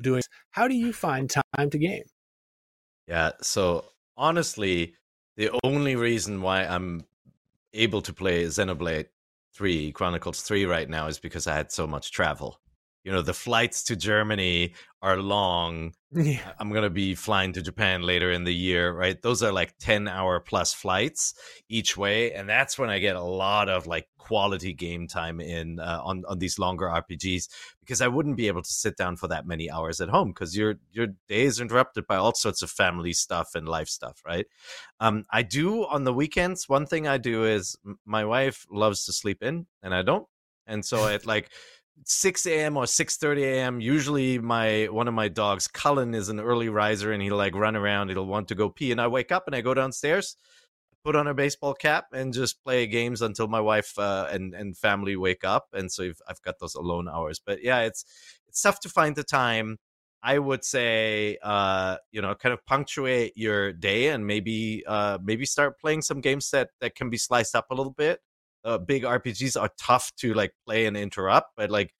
doing. How do you find time to game? Yeah. So honestly, the only reason why I'm able to play Xenoblade 3 Chronicles 3 right now is because I had so much travel. You know, the flights to Germany are long. Yeah. I'm going to be flying to Japan later in the year, right? Those are like 10 hour plus flights each way. And that's when I get a lot of like quality game time in uh, on, on these longer RPGs because I wouldn't be able to sit down for that many hours at home because your, your day is interrupted by all sorts of family stuff and life stuff, right? Um, I do on the weekends. One thing I do is my wife loves to sleep in and I don't. And so at like 6 a.m. or 6:30 a.m. Usually, my one of my dogs, Cullen, is an early riser, and he'll like run around. He'll want to go pee, and I wake up and I go downstairs, put on a baseball cap, and just play games until my wife uh, and and family wake up. And so I've, I've got those alone hours. But yeah, it's it's tough to find the time. I would say, uh, you know, kind of punctuate your day and maybe uh, maybe start playing some games that that can be sliced up a little bit uh, big RPGs are tough to like play and interrupt, but like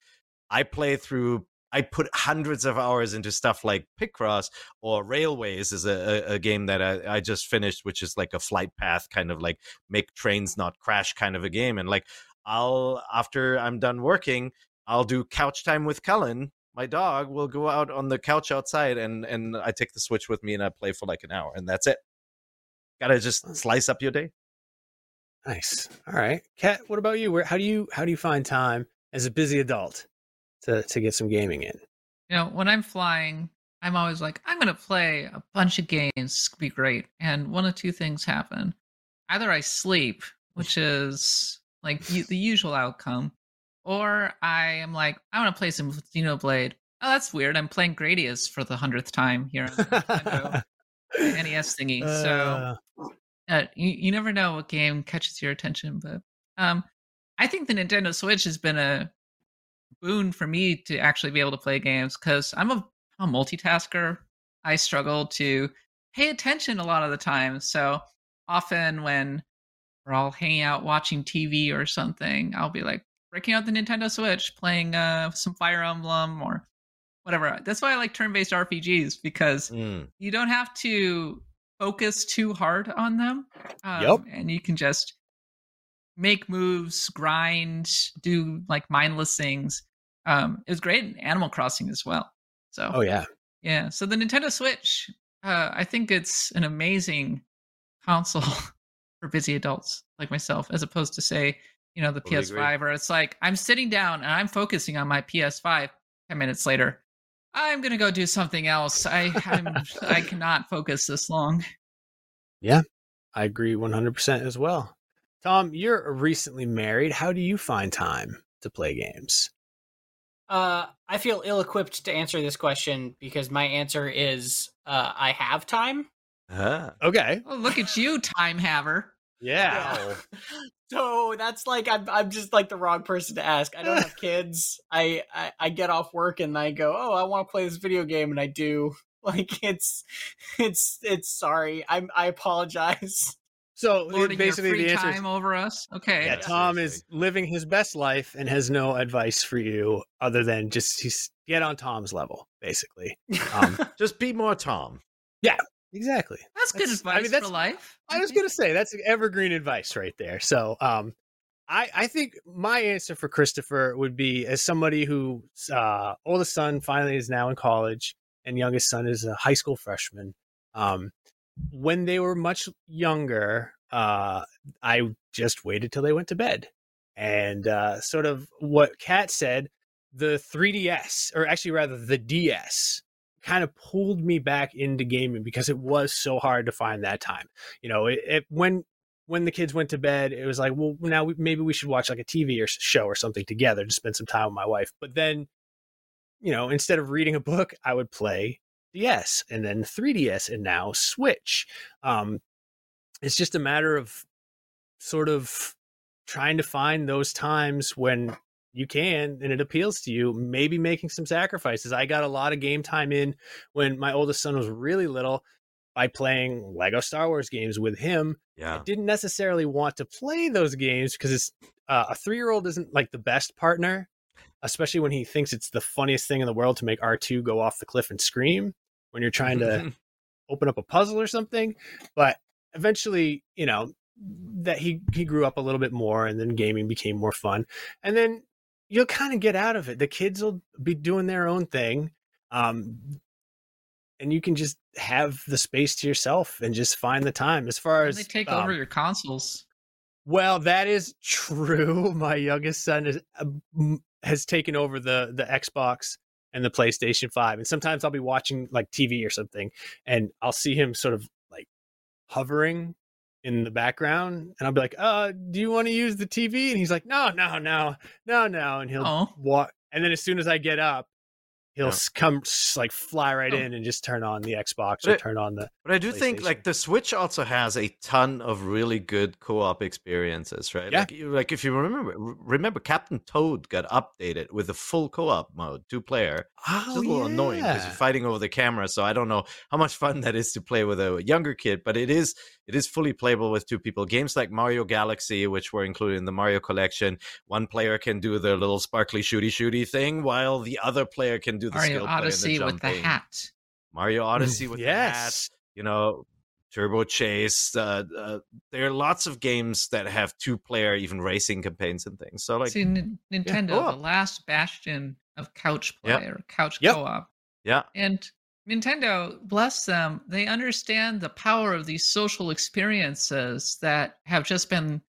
I play through. I put hundreds of hours into stuff like Picross or Railways is a, a, a game that I, I just finished, which is like a flight path kind of like make trains not crash kind of a game. And like I'll after I'm done working, I'll do couch time with Cullen, my dog will go out on the couch outside and and I take the Switch with me and I play for like an hour and that's it. Gotta just slice up your day. Nice. All right, Kat. What about you? Where how do you how do you find time as a busy adult to to get some gaming in? You know, when I'm flying, I'm always like, I'm gonna play a bunch of games. It's gonna be great. And one of two things happen: either I sleep, which is like the usual outcome, or I am like, I want to play some Xenoblade. Oh, that's weird. I'm playing Gradius for the hundredth time here on the NES thingy. So uh, uh, you, you never know what game catches your attention, but um, I think the Nintendo Switch has been a boon for me to actually be able to play games because I'm a, a multitasker. I struggle to pay attention a lot of the time. So often when we're all hanging out watching TV or something, I'll be like breaking out the Nintendo Switch, playing uh, some Fire Emblem or whatever. That's why I like turn-based RPGs because Mm. you don't have to focus too hard on them. Um, Yep. And you can just make moves, grind, do like mindless things. Um, it was great in Animal Crossing as well. So Oh yeah. yeah, so the Nintendo Switch, uh, I think it's an amazing console for busy adults like myself, as opposed to say, you know, the Totally PS5, agree. where it's like I'm sitting down and I'm focusing on my PS5. Ten minutes later, I'm gonna go do something else. I I'm, I cannot focus this long. Yeah, I agree 100% as well. Tom, you're recently married. How do you find time to play games? Uh, I feel ill-equipped to answer this question because my answer is uh, I have time. Ah. Okay. Oh, look at you, time haver. Yeah. So that's like I'm I'm just like the wrong person to ask. I don't have kids. I, I I get off work and I go, oh, I want to play this video game, and I do. Like it's it's it's sorry. I'm I apologize. So Lording basically, your free the answer time is over us. Okay. yeah, Tom is living his best life and has no advice for you other than just he's, get on Tom's level, basically. Um, Just be more Tom. yeah, exactly. That's good That's- I advice mean, that's- for life. I was gonna say that's evergreen advice right there. So, um, I I think my answer for Christopher would be as somebody whose uh, oldest son finally is now in college and youngest son is a high school freshman. Um, when they were much younger, uh, I just waited till they went to bed, and uh, sort of what Kat said, the 3DS or actually rather the DS kind of pulled me back into gaming because it was so hard to find that time. You know it, it when when the kids went to bed it was like well now we, maybe we should watch like a tv or show or something together to spend some time with my wife. But then you know instead of reading a book i would play ds and then 3ds and now switch. Um it's just a matter of sort of trying to find those times when you can and it appeals to you maybe making some sacrifices. I got a lot of game time in when my oldest son was really little by playing lego star wars games with him. Yeah. i didn't necessarily want to play those games because it's uh, a three-year-old isn't like the best partner especially when he thinks it's the funniest thing in the world to make r2 go off the cliff and scream when you're trying to open up a puzzle or something. But eventually you know that he he grew up a little bit more and then gaming became more fun. And then you'll kind of get out of it the kids will be doing their own thing um and you can just have the space to yourself and just find the time as far as they take um, over your consoles. well, that is true. My youngest son is, uh, has taken over the the Xbox and the PlayStation 5. And sometimes I'll be watching like TV or something and I'll see him sort of like hovering in the background and I'll be like, "Uh, do you want to use the TV?" And he's like, "No, no, no. No, no." And he'll walk and then as soon as I get up, he'll Yeah. come like fly right Oh. in and just turn on the Xbox But or turn on the But I do think like the Switch also has a ton of really good co-op experiences, right? Yeah. Like, like if you remember, remember Captain Toad got updated with a full co-op mode, two player. Oh, It's a little annoying because you're fighting over the camera. So I don't know how much fun that is to play with a younger kid, but it is it is fully playable with two people. Games like Mario Galaxy, which were included in the Mario collection, one player can do the little sparkly shooty shooty thing, while the other player can do the Mario skill play and the Odyssey with the hat. Mario Odyssey with the hat yes. you know Turbo Chase. Uh, uh, there are lots of games that have two-player, even racing campaigns and things. So like, See, N- Nintendo, Oh. the last bastion of couch player, Yep. couch Yep. co-op, yeah, and Nintendo, bless them, they understand the power of these social experiences that have just been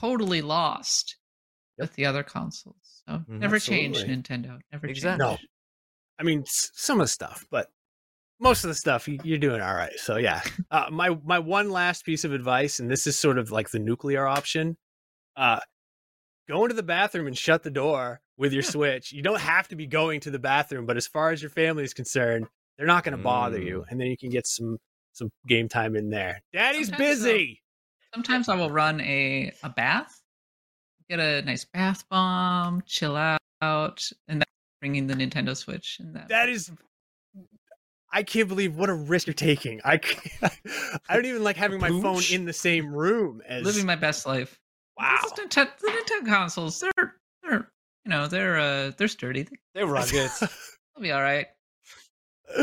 totally lost with the other consoles. So Mhm. never change, Nintendo. Never Exactly. No, I mean some of the stuff, but most of the stuff you're doing all right. So yeah, uh, my my one last piece of advice, and this is sort of like the nuclear option. Uh, go into the bathroom and shut the door with your Switch. You don't have to be going to the bathroom, but as far as your family is concerned, they're not going to bother you, and then you can get some some game time in there. Daddy's Sometimes, busy. Sometimes I will run a a bath, get a nice bath bomb, chill out, and then bringing the Nintendo Switch. And that That is. I can't believe what a risk you're taking. I can't, I don't even like having my phone in the same room as living my best life. wow. This is Nintendo, the Nintendo consoles, they're they're you know they're uh they're sturdy. they're rugged. They'll be all right.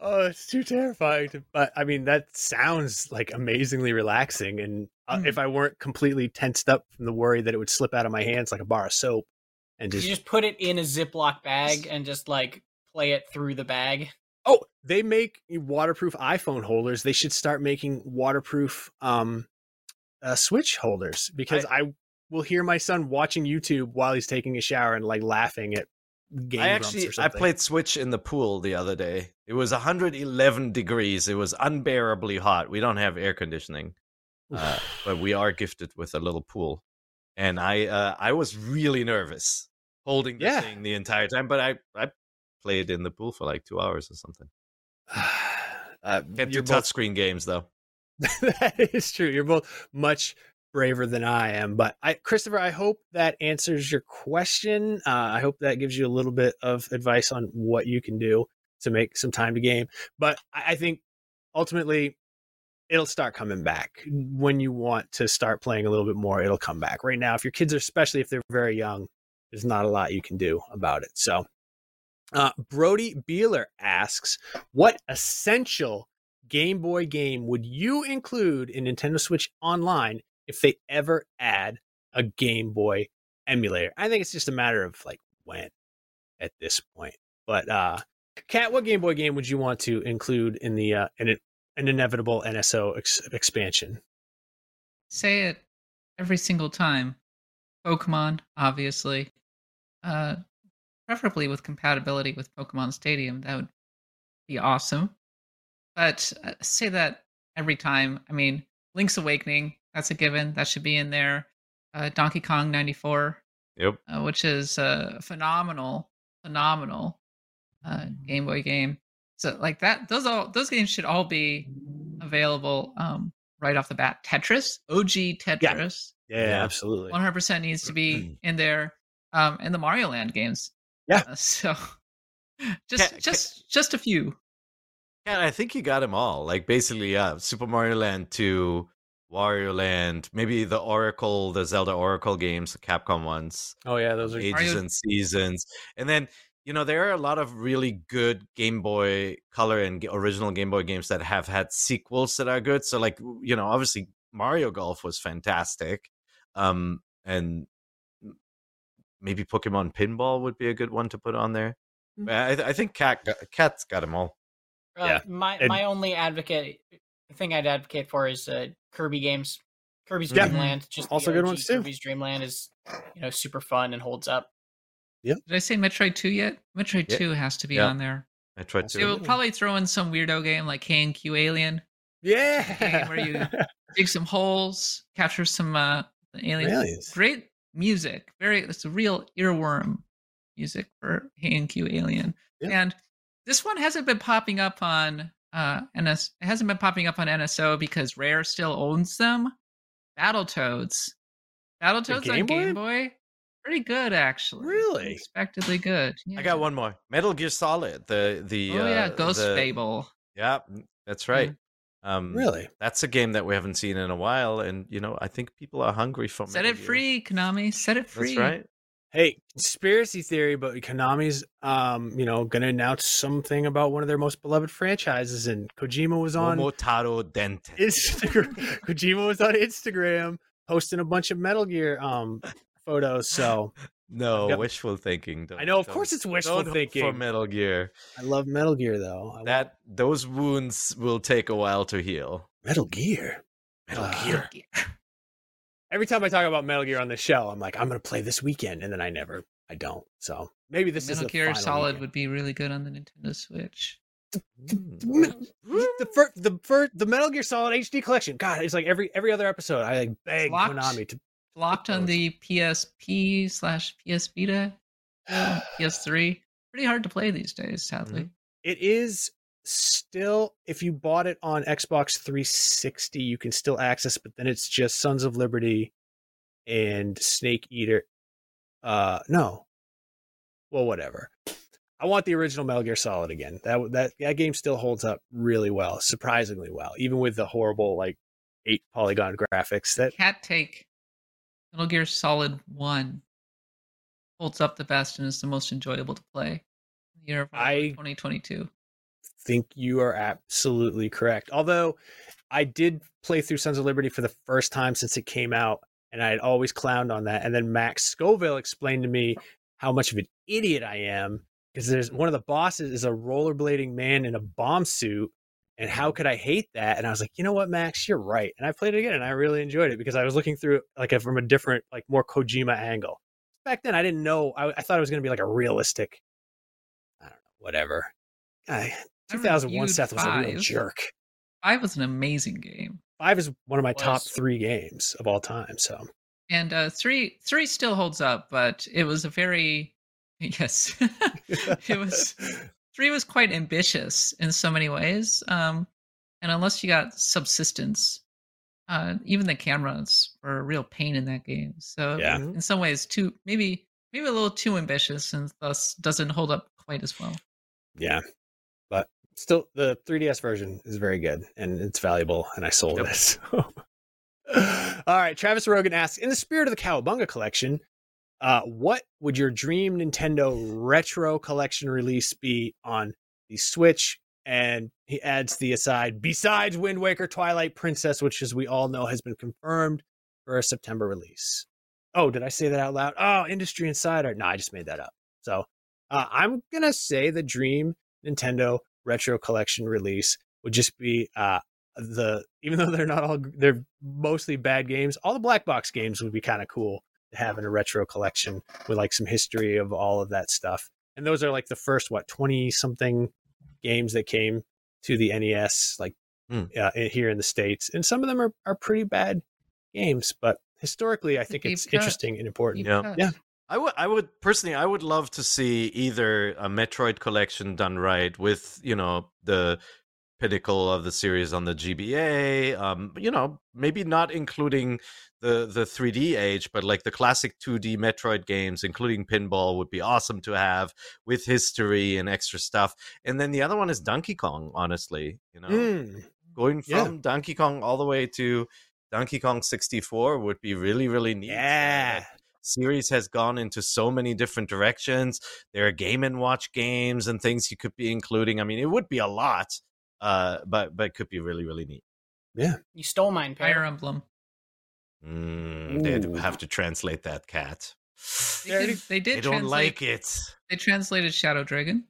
oh, it's too terrifying. To, but I mean, that sounds like amazingly relaxing. And uh, Mm. if I weren't completely tensed up from the worry that it would slip out of my hands like a bar of soap, and just You just, just put it in a Ziploc bag and just like play it through the bag. oh, they make waterproof iPhone holders. They should start making waterproof um, uh, Switch holders because I, will hear my son watching YouTube while he's taking a shower and like laughing at game I actually I played Switch in the pool the other day. It was 111 degrees. It was unbearably hot. We don't have air conditioning, uh, but we are gifted with a little pool, and I uh, I was really nervous holding the Yeah. thing the entire time. But I I played in the pool for like two hours or something. uh, Can't do both touchscreen games though. that is true. You're both much braver than I am. But I, Christopher, I hope that answers your question. Uh, I hope that gives you a little bit of advice on what you can do to make some time to game. But I, I think ultimately it'll start coming back when you want to start playing a little bit more. It'll come back. Right now, if your kids are, especially if they're very young, there's not a lot you can do about it. So, uh, Brody Beeler asks, "What essential Game Boy game would you include in Nintendo Switch Online if they ever add a Game Boy emulator?" I think it's just a matter of like when at this point. But uh, Kat, what Game Boy game would you want to include in the uh, in an, an inevitable NSO ex- expansion? Say it every single time. Pokemon, obviously. Uh, preferably with compatibility with Pokemon Stadium. That would be awesome. But uh, say that every time. I mean, Link's Awakening, that's a given. That should be in there. Uh, Donkey Kong 94, Yep. uh, which is a phenomenal, phenomenal uh, Game Boy game. So like that, those all those games should all be available um, right off the bat. Tetris, OG Tetris, Yeah, Yeah. absolutely. one hundred percent needs to be in there. Um, and the Mario Land games. Yeah. Uh, so just Ca- just just a few. Yeah, I think you got them all. Like basically, yeah, Super Mario Land 2, Wario Land, maybe the Oracle, the Zelda Oracle games, the Capcom ones, Oh yeah, those are Ages Mario- and Seasons. And then, you know, there are a lot of really good Game Boy Color and original Game Boy games that have had sequels that are good. So like, you know, obviously Mario Golf was fantastic. Um and maybe Pokemon Pinball would be a good one to put on there. Mm. But I, I think Kat got, Kat's got them all. Uh, Yeah. My And- my only advocate thing I'd advocate for is uh, Kirby games. Kirby's Yeah. Dream Land, just Also good ones, too. Kirby's Dream Land is you know super fun and holds up. Did I say Metroid Two yet? Metroid Yeah. Two has to be Yeah. on there. I tried Also They to. will probably throw in some weirdo game like Heiankyo Alien. yeah. game where you dig some holes, capture some uh aliens. Aliens. Great music. Very it's a real earworm music for Heiankyo Alien. Yeah. And this one hasn't been popping up on uh NS it hasn't been popping up on NSO because Rare still owns them. Battletoads. Battletoads Game on Boy? Game Boy? Pretty good actually. Really? Unexpectedly good. I got one more. Metal Gear Solid. The the Oh yeah, uh, Ghost the- Babel. Yeah, that's right. Um, Really? That's a game that we haven't seen in a while, and you know I think people are hungry for. It. Set it free, Konami. Set it free. That's right. Hey, conspiracy theory, but Konami's um, you know, gonna announce something about one of their most beloved franchises, and Kojima was on Momotaro Dentetsu. Instagram. Kojima was on Instagram posting a bunch of Metal Gear um photos. So No, Yep. wishful thinking. Don't- I know, of don't- course, it's wishful don't hope for. Metal Gear. I love Metal Gear though. I love That those wounds will take a while to heal. Metal Gear. Metal Uh, Gear. Every time I talk about Metal Gear on the show, I'm like, I'm gonna play this weekend, and then I never, I don't. So maybe this is Metal the Gear final Solid weekend. would be really good on the Nintendo Switch. the first, the first, the Metal Gear Solid HD collection. God, it's like every every other episode. I like beg Locked. Konami to. Locked on the PSP slash PS Vita, uh, PS3. Pretty hard to play these days, sadly. It is still, if you bought it on Xbox 360, you can still access, but then it's just Sons of Liberty and Snake Eater. Uh, no, well, whatever. I want the original Metal Gear Solid again. That that that game still holds up really well, surprisingly well, even with the horrible like eight polygon graphics. That Kat Take Metal Gear Solid 1 holds up the best and is the most enjoyable to play in the year of I- 2022. Think you are absolutely correct. Although I did play through Sons of Liberty for the first time since it came out, and I had always clowned on that. And then Max Scoville explained to me how much of an idiot I am because there's one of the bosses is a rollerblading man in a bomb suit. And how could I hate that? And I was like, you know what, Max, you're right. And I played it again, and I really enjoyed it because I was looking through like from a different, like more Kojima angle. Back then, I didn't know. I, I thought it was going to be like a realistic, I don't know, whatever. I 2001 Seth was a real jerk. 5 was an amazing game. Five is one of my top three games of all time. So And uh, 3 3 still holds up, but it was a very yes. it was three was quite ambitious in so many ways. Um, and unless you got subsistence, uh, even the cameras were a real pain in that game. So Yeah. in some ways, too maybe maybe a little too ambitious, and thus doesn't hold up quite as well. yeah, but still, the 3DS version is very good and it's valuable, and I sold Yep. it. So. all right, Travis Rogan asks, in the spirit of the Cowabunga collection, uh, what would your dream Nintendo retro collection release be on the Switch? And he adds the aside, besides Wind Waker Twilight Princess, which, as we all know, has been confirmed for a September release. Oh, did I say that out loud? Oh, Industry Insider. No, I just made that up. So uh, I'm going to say the dream Nintendo retro collection release would just be uh, the, even though they're not all, they're mostly bad games, all the black box games would be kind of cool to have in a retro collection with like some history of all of that stuff. And those are like the first, what, 20 something games that came to the NES, like Hmm. uh, here in the States. And some of them are, are pretty bad games, but historically, I think deep it's cut. interesting and important. Yeah. Cut. Yeah. I would, I would personally, I would love to see either a Metroid collection done right with, you know, the pinnacle of the series on the GBA. Um, you know, maybe not including the the 3D age, but like the classic 2D Metroid games, including Pinball, would be awesome to have with history and extra stuff. And then the other one is Donkey Kong. Honestly, you know, Mm, going yeah. from Donkey Kong all the way to Donkey Kong 64 would be really, really neat. Yeah. That series has gone into so many different directions. There are game and watch games and things you could be including. I mean, it would be a lot, uh, but but it could be really, really neat. Yeah, you stole mine, Fire Emblem. Mm, they'd have to translate that Kat. They, did, they did They don't like it. They translated Shadow Dragon.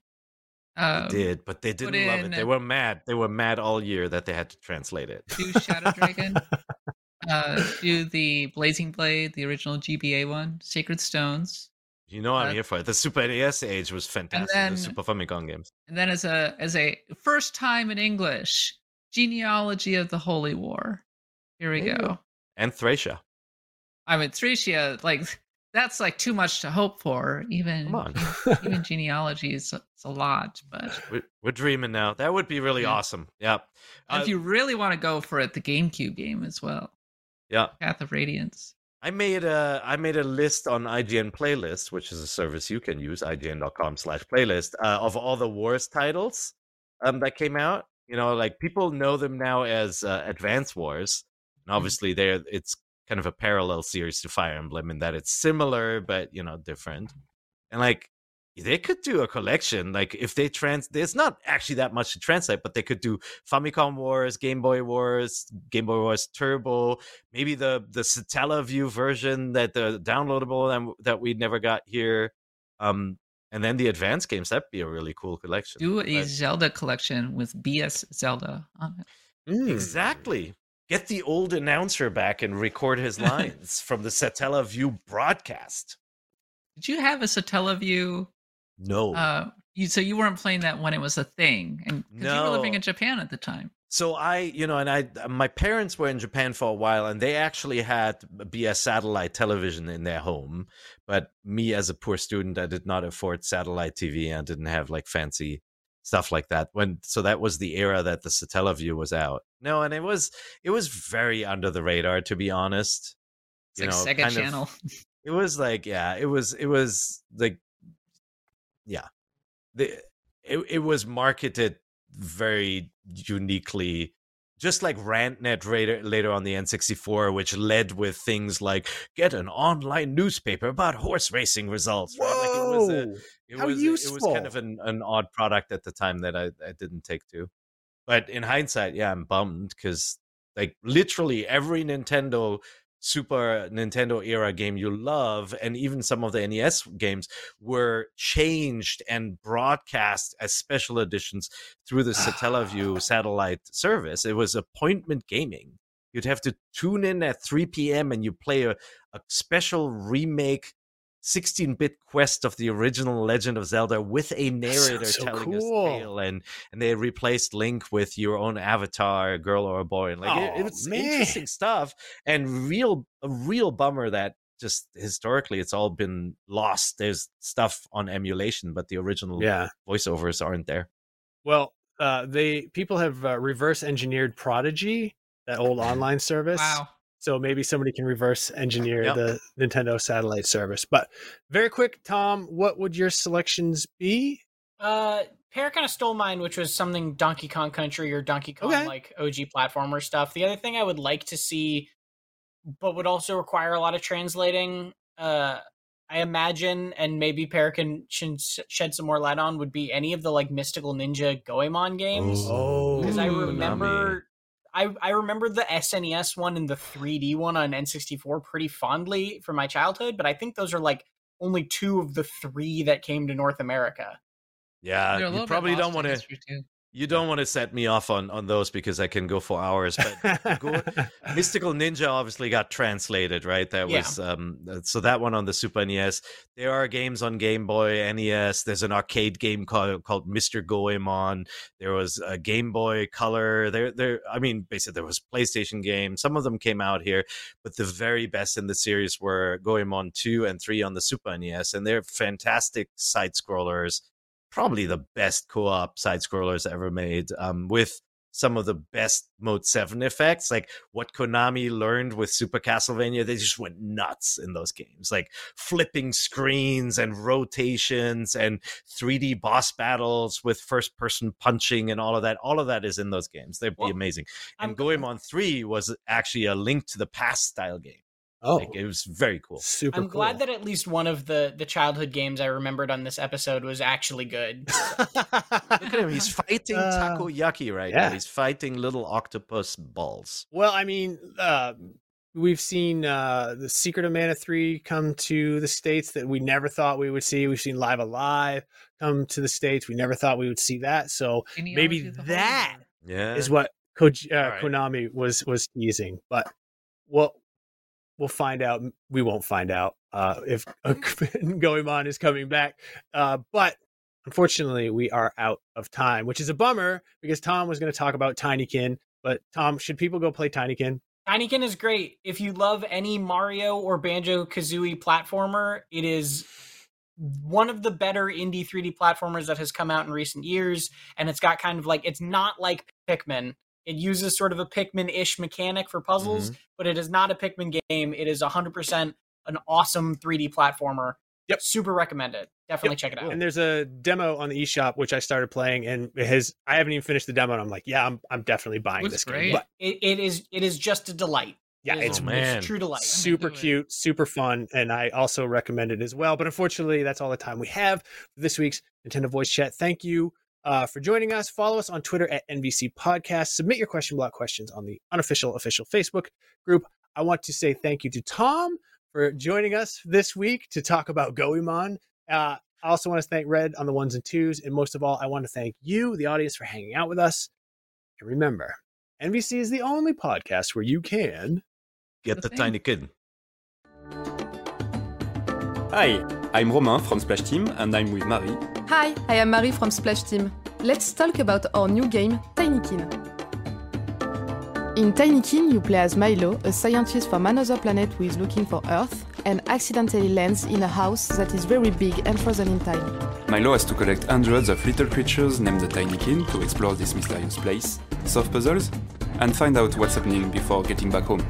Um, They did, but they didn't love it. They were mad. They were mad all year that they had to translate it. do Shadow Dragon. uh, do the Blazing Blade, the original GBA one, Sacred Stones, You know, I'm Uh, here for it. The Super NES age was fantastic. then- the Super Famicom games. and then as a as a first time in English, Genealogy of the Holy War. Here we you go. And Thracia. I mean, Thracia, like that's like too much to hope for. Even Come on. even genealogy is it's a lot, but We're, we're dreaming now. That would be really Yeah. awesome. Yeah. if Uh, you really want to go for it, the GameCube game as well, yeah. Path of Radiance. I made a I made a list on IGN playlist, which is a service you can use, ign.com slash playlist, uh, of all the Wars titles um, that came out. You know, like people know them now as uh, Advance Wars. And obviously they're it's kind of a parallel series to Fire Emblem in that it's similar but you know different. And like they could do a collection like if they trans there's not actually that much to translate but they could do famicom wars game boy wars game boy wars turbo maybe the the Satellaview version that the downloadable and that we never got here um and then the advanced games that'd be a really cool collection Do a But- Zelda collection with BS Zelda on it. Mm. exactly get the old announcer back and record his lines from the Satellaview broadcast Did you have a Satellaview? No Uh, you so you weren't playing that when it was a thing, and 'cause you were living in Japan at the time. So I, you know, and I, my parents were in Japan for a while, and they actually had BS satellite television in their home. But me, as a poor student, I did not afford satellite TV and didn't have like fancy stuff like that. When so that was the era that the Satellaview was out. No, and it was it was very under the radar, to be honest. It's like Sega kind of- Channel. it was like yeah it was it was like yeah the it, it was marketed very uniquely just like Randnet later, later on the n64 which led with things like get an online newspaper about horse racing results right? like it was a, Whoa! it How was it was kind of an, an odd product at the time that I, I didn't take to but in hindsight yeah i'm bummed because like literally every nintendo super nintendo era game you love and even some of the nes games were changed and broadcast as special editions through the satellaview satellite service. It was appointment gaming. You'd have to tune in at 3 p.m and you play a, a special remake 16-bit quest of the original Legend of Zelda with a narrator so telling us cool. tale, and and they replaced Link with your own avatar, a girl or a boy, and like it, Oh, it's man. interesting stuff, and real a real bummer that just historically it's all been lost. There's stuff on emulation, but the original Yeah. voiceovers aren't there. Well, uh, they people have uh, reverse engineered Prodigy, that old online service. Wow. So maybe somebody can reverse engineer Yep. the Nintendo satellite service. But very quick, Tom, what would your selections be? Uh, Peer kind of stole mine, which was something Donkey Kong Country or Donkey Kong Okay. like OG platformer stuff. The other thing I would like to see, but would also require a lot of translating. Uh, I imagine, and maybe Peer can sh- shed some more light on, would be any of the like Mystical Ninja Goemon games. Oh, because I Ooh, remember I, I remember the SNES one and the 3D one on N64 pretty fondly from my childhood, but I think those are like only two of the three that came to North America. Yeah, you probably don't in want to. You don't want to set me off on on those because I can go for hours. But go, Mystical Ninja obviously got translated, right? That Yeah. was um uh, so that one on the Super NES. There are games on Game Boy, NES. There's an arcade game called called Mr. Goemon. There was a Game Boy Color. There there I mean basically there was PlayStation games. Some of them came out here, but the very best in the series were Goemon 2 and 3 on the Super NES and they're fantastic side scrollers. Probably the best co-op side scrollers ever made um with some of the best Mode 7 effects, like what Konami learned with Super Castlevania, they just went nuts in those games. Like flipping screens and rotations and 3D boss battles with first person punching and all of that. All of that is in those games. They'd be Well, amazing. And Goemon 3 was actually a link to the past style game. Oh, Like it was very cool. super I'm cool. glad that at least one of the the childhood games I remembered on this episode was actually good. Look at him. He's fighting Uh, takoyaki right yeah. now. He's fighting little octopus balls. Well, I mean, uh, we've seen uh, the Secret of Mana 3 come to the States that we never thought we would see. We've seen Live Alive come to the States. We never thought we would see that. So maybe Genealogy of the that Yeah. is what Koji- uh, All right. Konami was was teasing. But we'll we'll find out. We won't find out uh, if Goemon is coming back. Uh, but unfortunately, we are out of time, which is a bummer because Tom was going to talk about Tinykin. But Tom, should people go play Tinykin? Tinykin is great. If you love any Mario or Banjo Kazooie platformer, it is one of the better indie 3D platformers that has come out in recent years. And it's got kind of like, it's not like Pikmin. It uses sort of a Pikmin ish mechanic for puzzles, mm-hmm. but it is not a Pikmin game. It is 100% an awesome 3D platformer. Yep. Super recommended. Definitely Yep. check it out. And there's a demo on the eShop which I started playing, and it has I haven't even finished the demo, and I'm like, yeah, I'm I'm definitely buying Looks this great. game. But It, it is it is just a delight. Yeah, It is- it's Oh, man. it's true delight. super cute, super fun, and I also recommend it as well. But unfortunately, that's all the time we have for this week's Nintendo Voice Chat. Thank you uh, for joining us. Follow us on Twitter at NVC Podcast. Submit your question block questions on the unofficial official Facebook group. I want to say thank you to Tom for joining us this week to talk about Goemon. Uh, I also want to thank Red on the ones and twos, and most of all, I want to thank you, the audience, for hanging out with us. And remember, NVC is the only podcast where you can Get The the tiny kid. Hi, I'm Romain from Splash Team and I'm with Marie. Hi, I am Marie from Splash Team. Let's talk about our new game, Tinykin. In Tinykin, you play as Milo, a scientist from another planet who is looking for Earth and accidentally lands in a house that is very big and frozen in time. Milo has to collect hundreds of little creatures named the Tinykin to explore this mysterious place, solve puzzles, and find out what's happening before getting back home.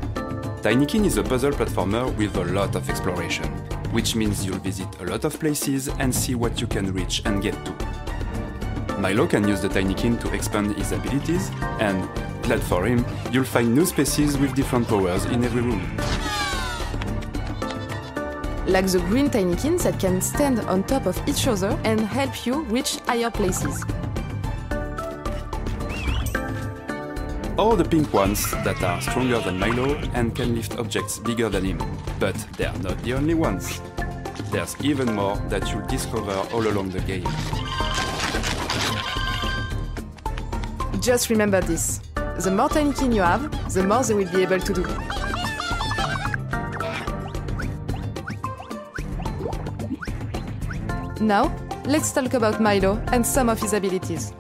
Tinykin is a puzzle platformer with a lot of exploration, which means you'll visit a lot of places and see what you can reach and get to. Milo can use the Tinykin to expand his abilities, and, glad for him, you'll find new species with different powers in every room. Like the green Tinykins that can stand on top of each other and help you reach higher places. Or the pink ones that are stronger than Milo and can lift objects bigger than him. But they are not the only ones. There's even more that you'll discover all along the game. Just remember this. The more Tinykin you have, the more they will be able to do. Now, let's talk about Milo and some of his abilities.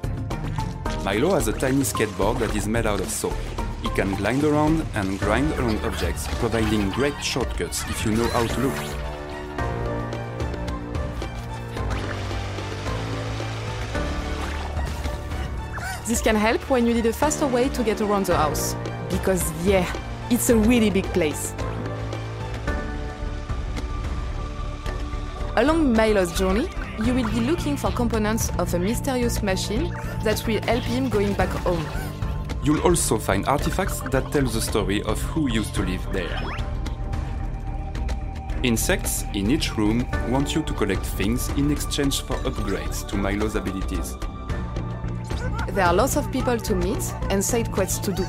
Milo has a tiny skateboard that is made out of soap. He can glide around and grind around objects, providing great shortcuts if you know how to look. This can help when you need a faster way to get around the house. Because, yeah, it's a really big place. Along Milo's journey, you will be looking for components of a mysterious machine that will help him going back home. You'll also find artifacts that tell the story of who used to live there. Insects in each room want you to collect things in exchange for upgrades to Milo's abilities. There are lots of people to meet and side quests to do.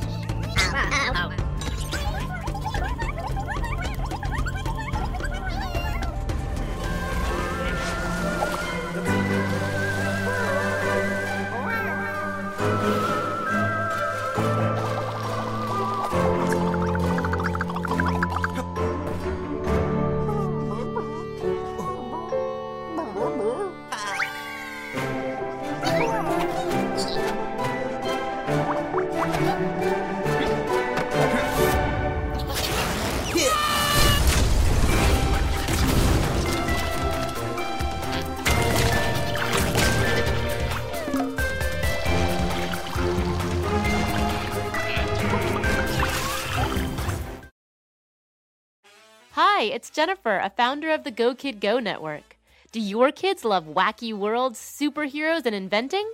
Jennifer, a founder of the Go Kid Go network. Do your kids love wacky worlds, superheroes, and inventing?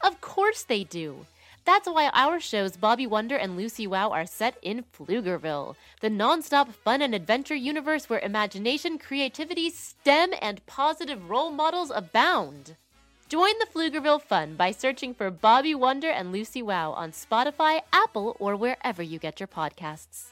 Of course they do. That's why our shows Bobby Wonder and Lucy Wow are set in Pflugerville, the nonstop fun and adventure universe where imagination, creativity, STEM, and positive role models abound. Join the Pflugerville fun by searching for Bobby Wonder and Lucy Wow on Spotify, Apple, or wherever you get your podcasts.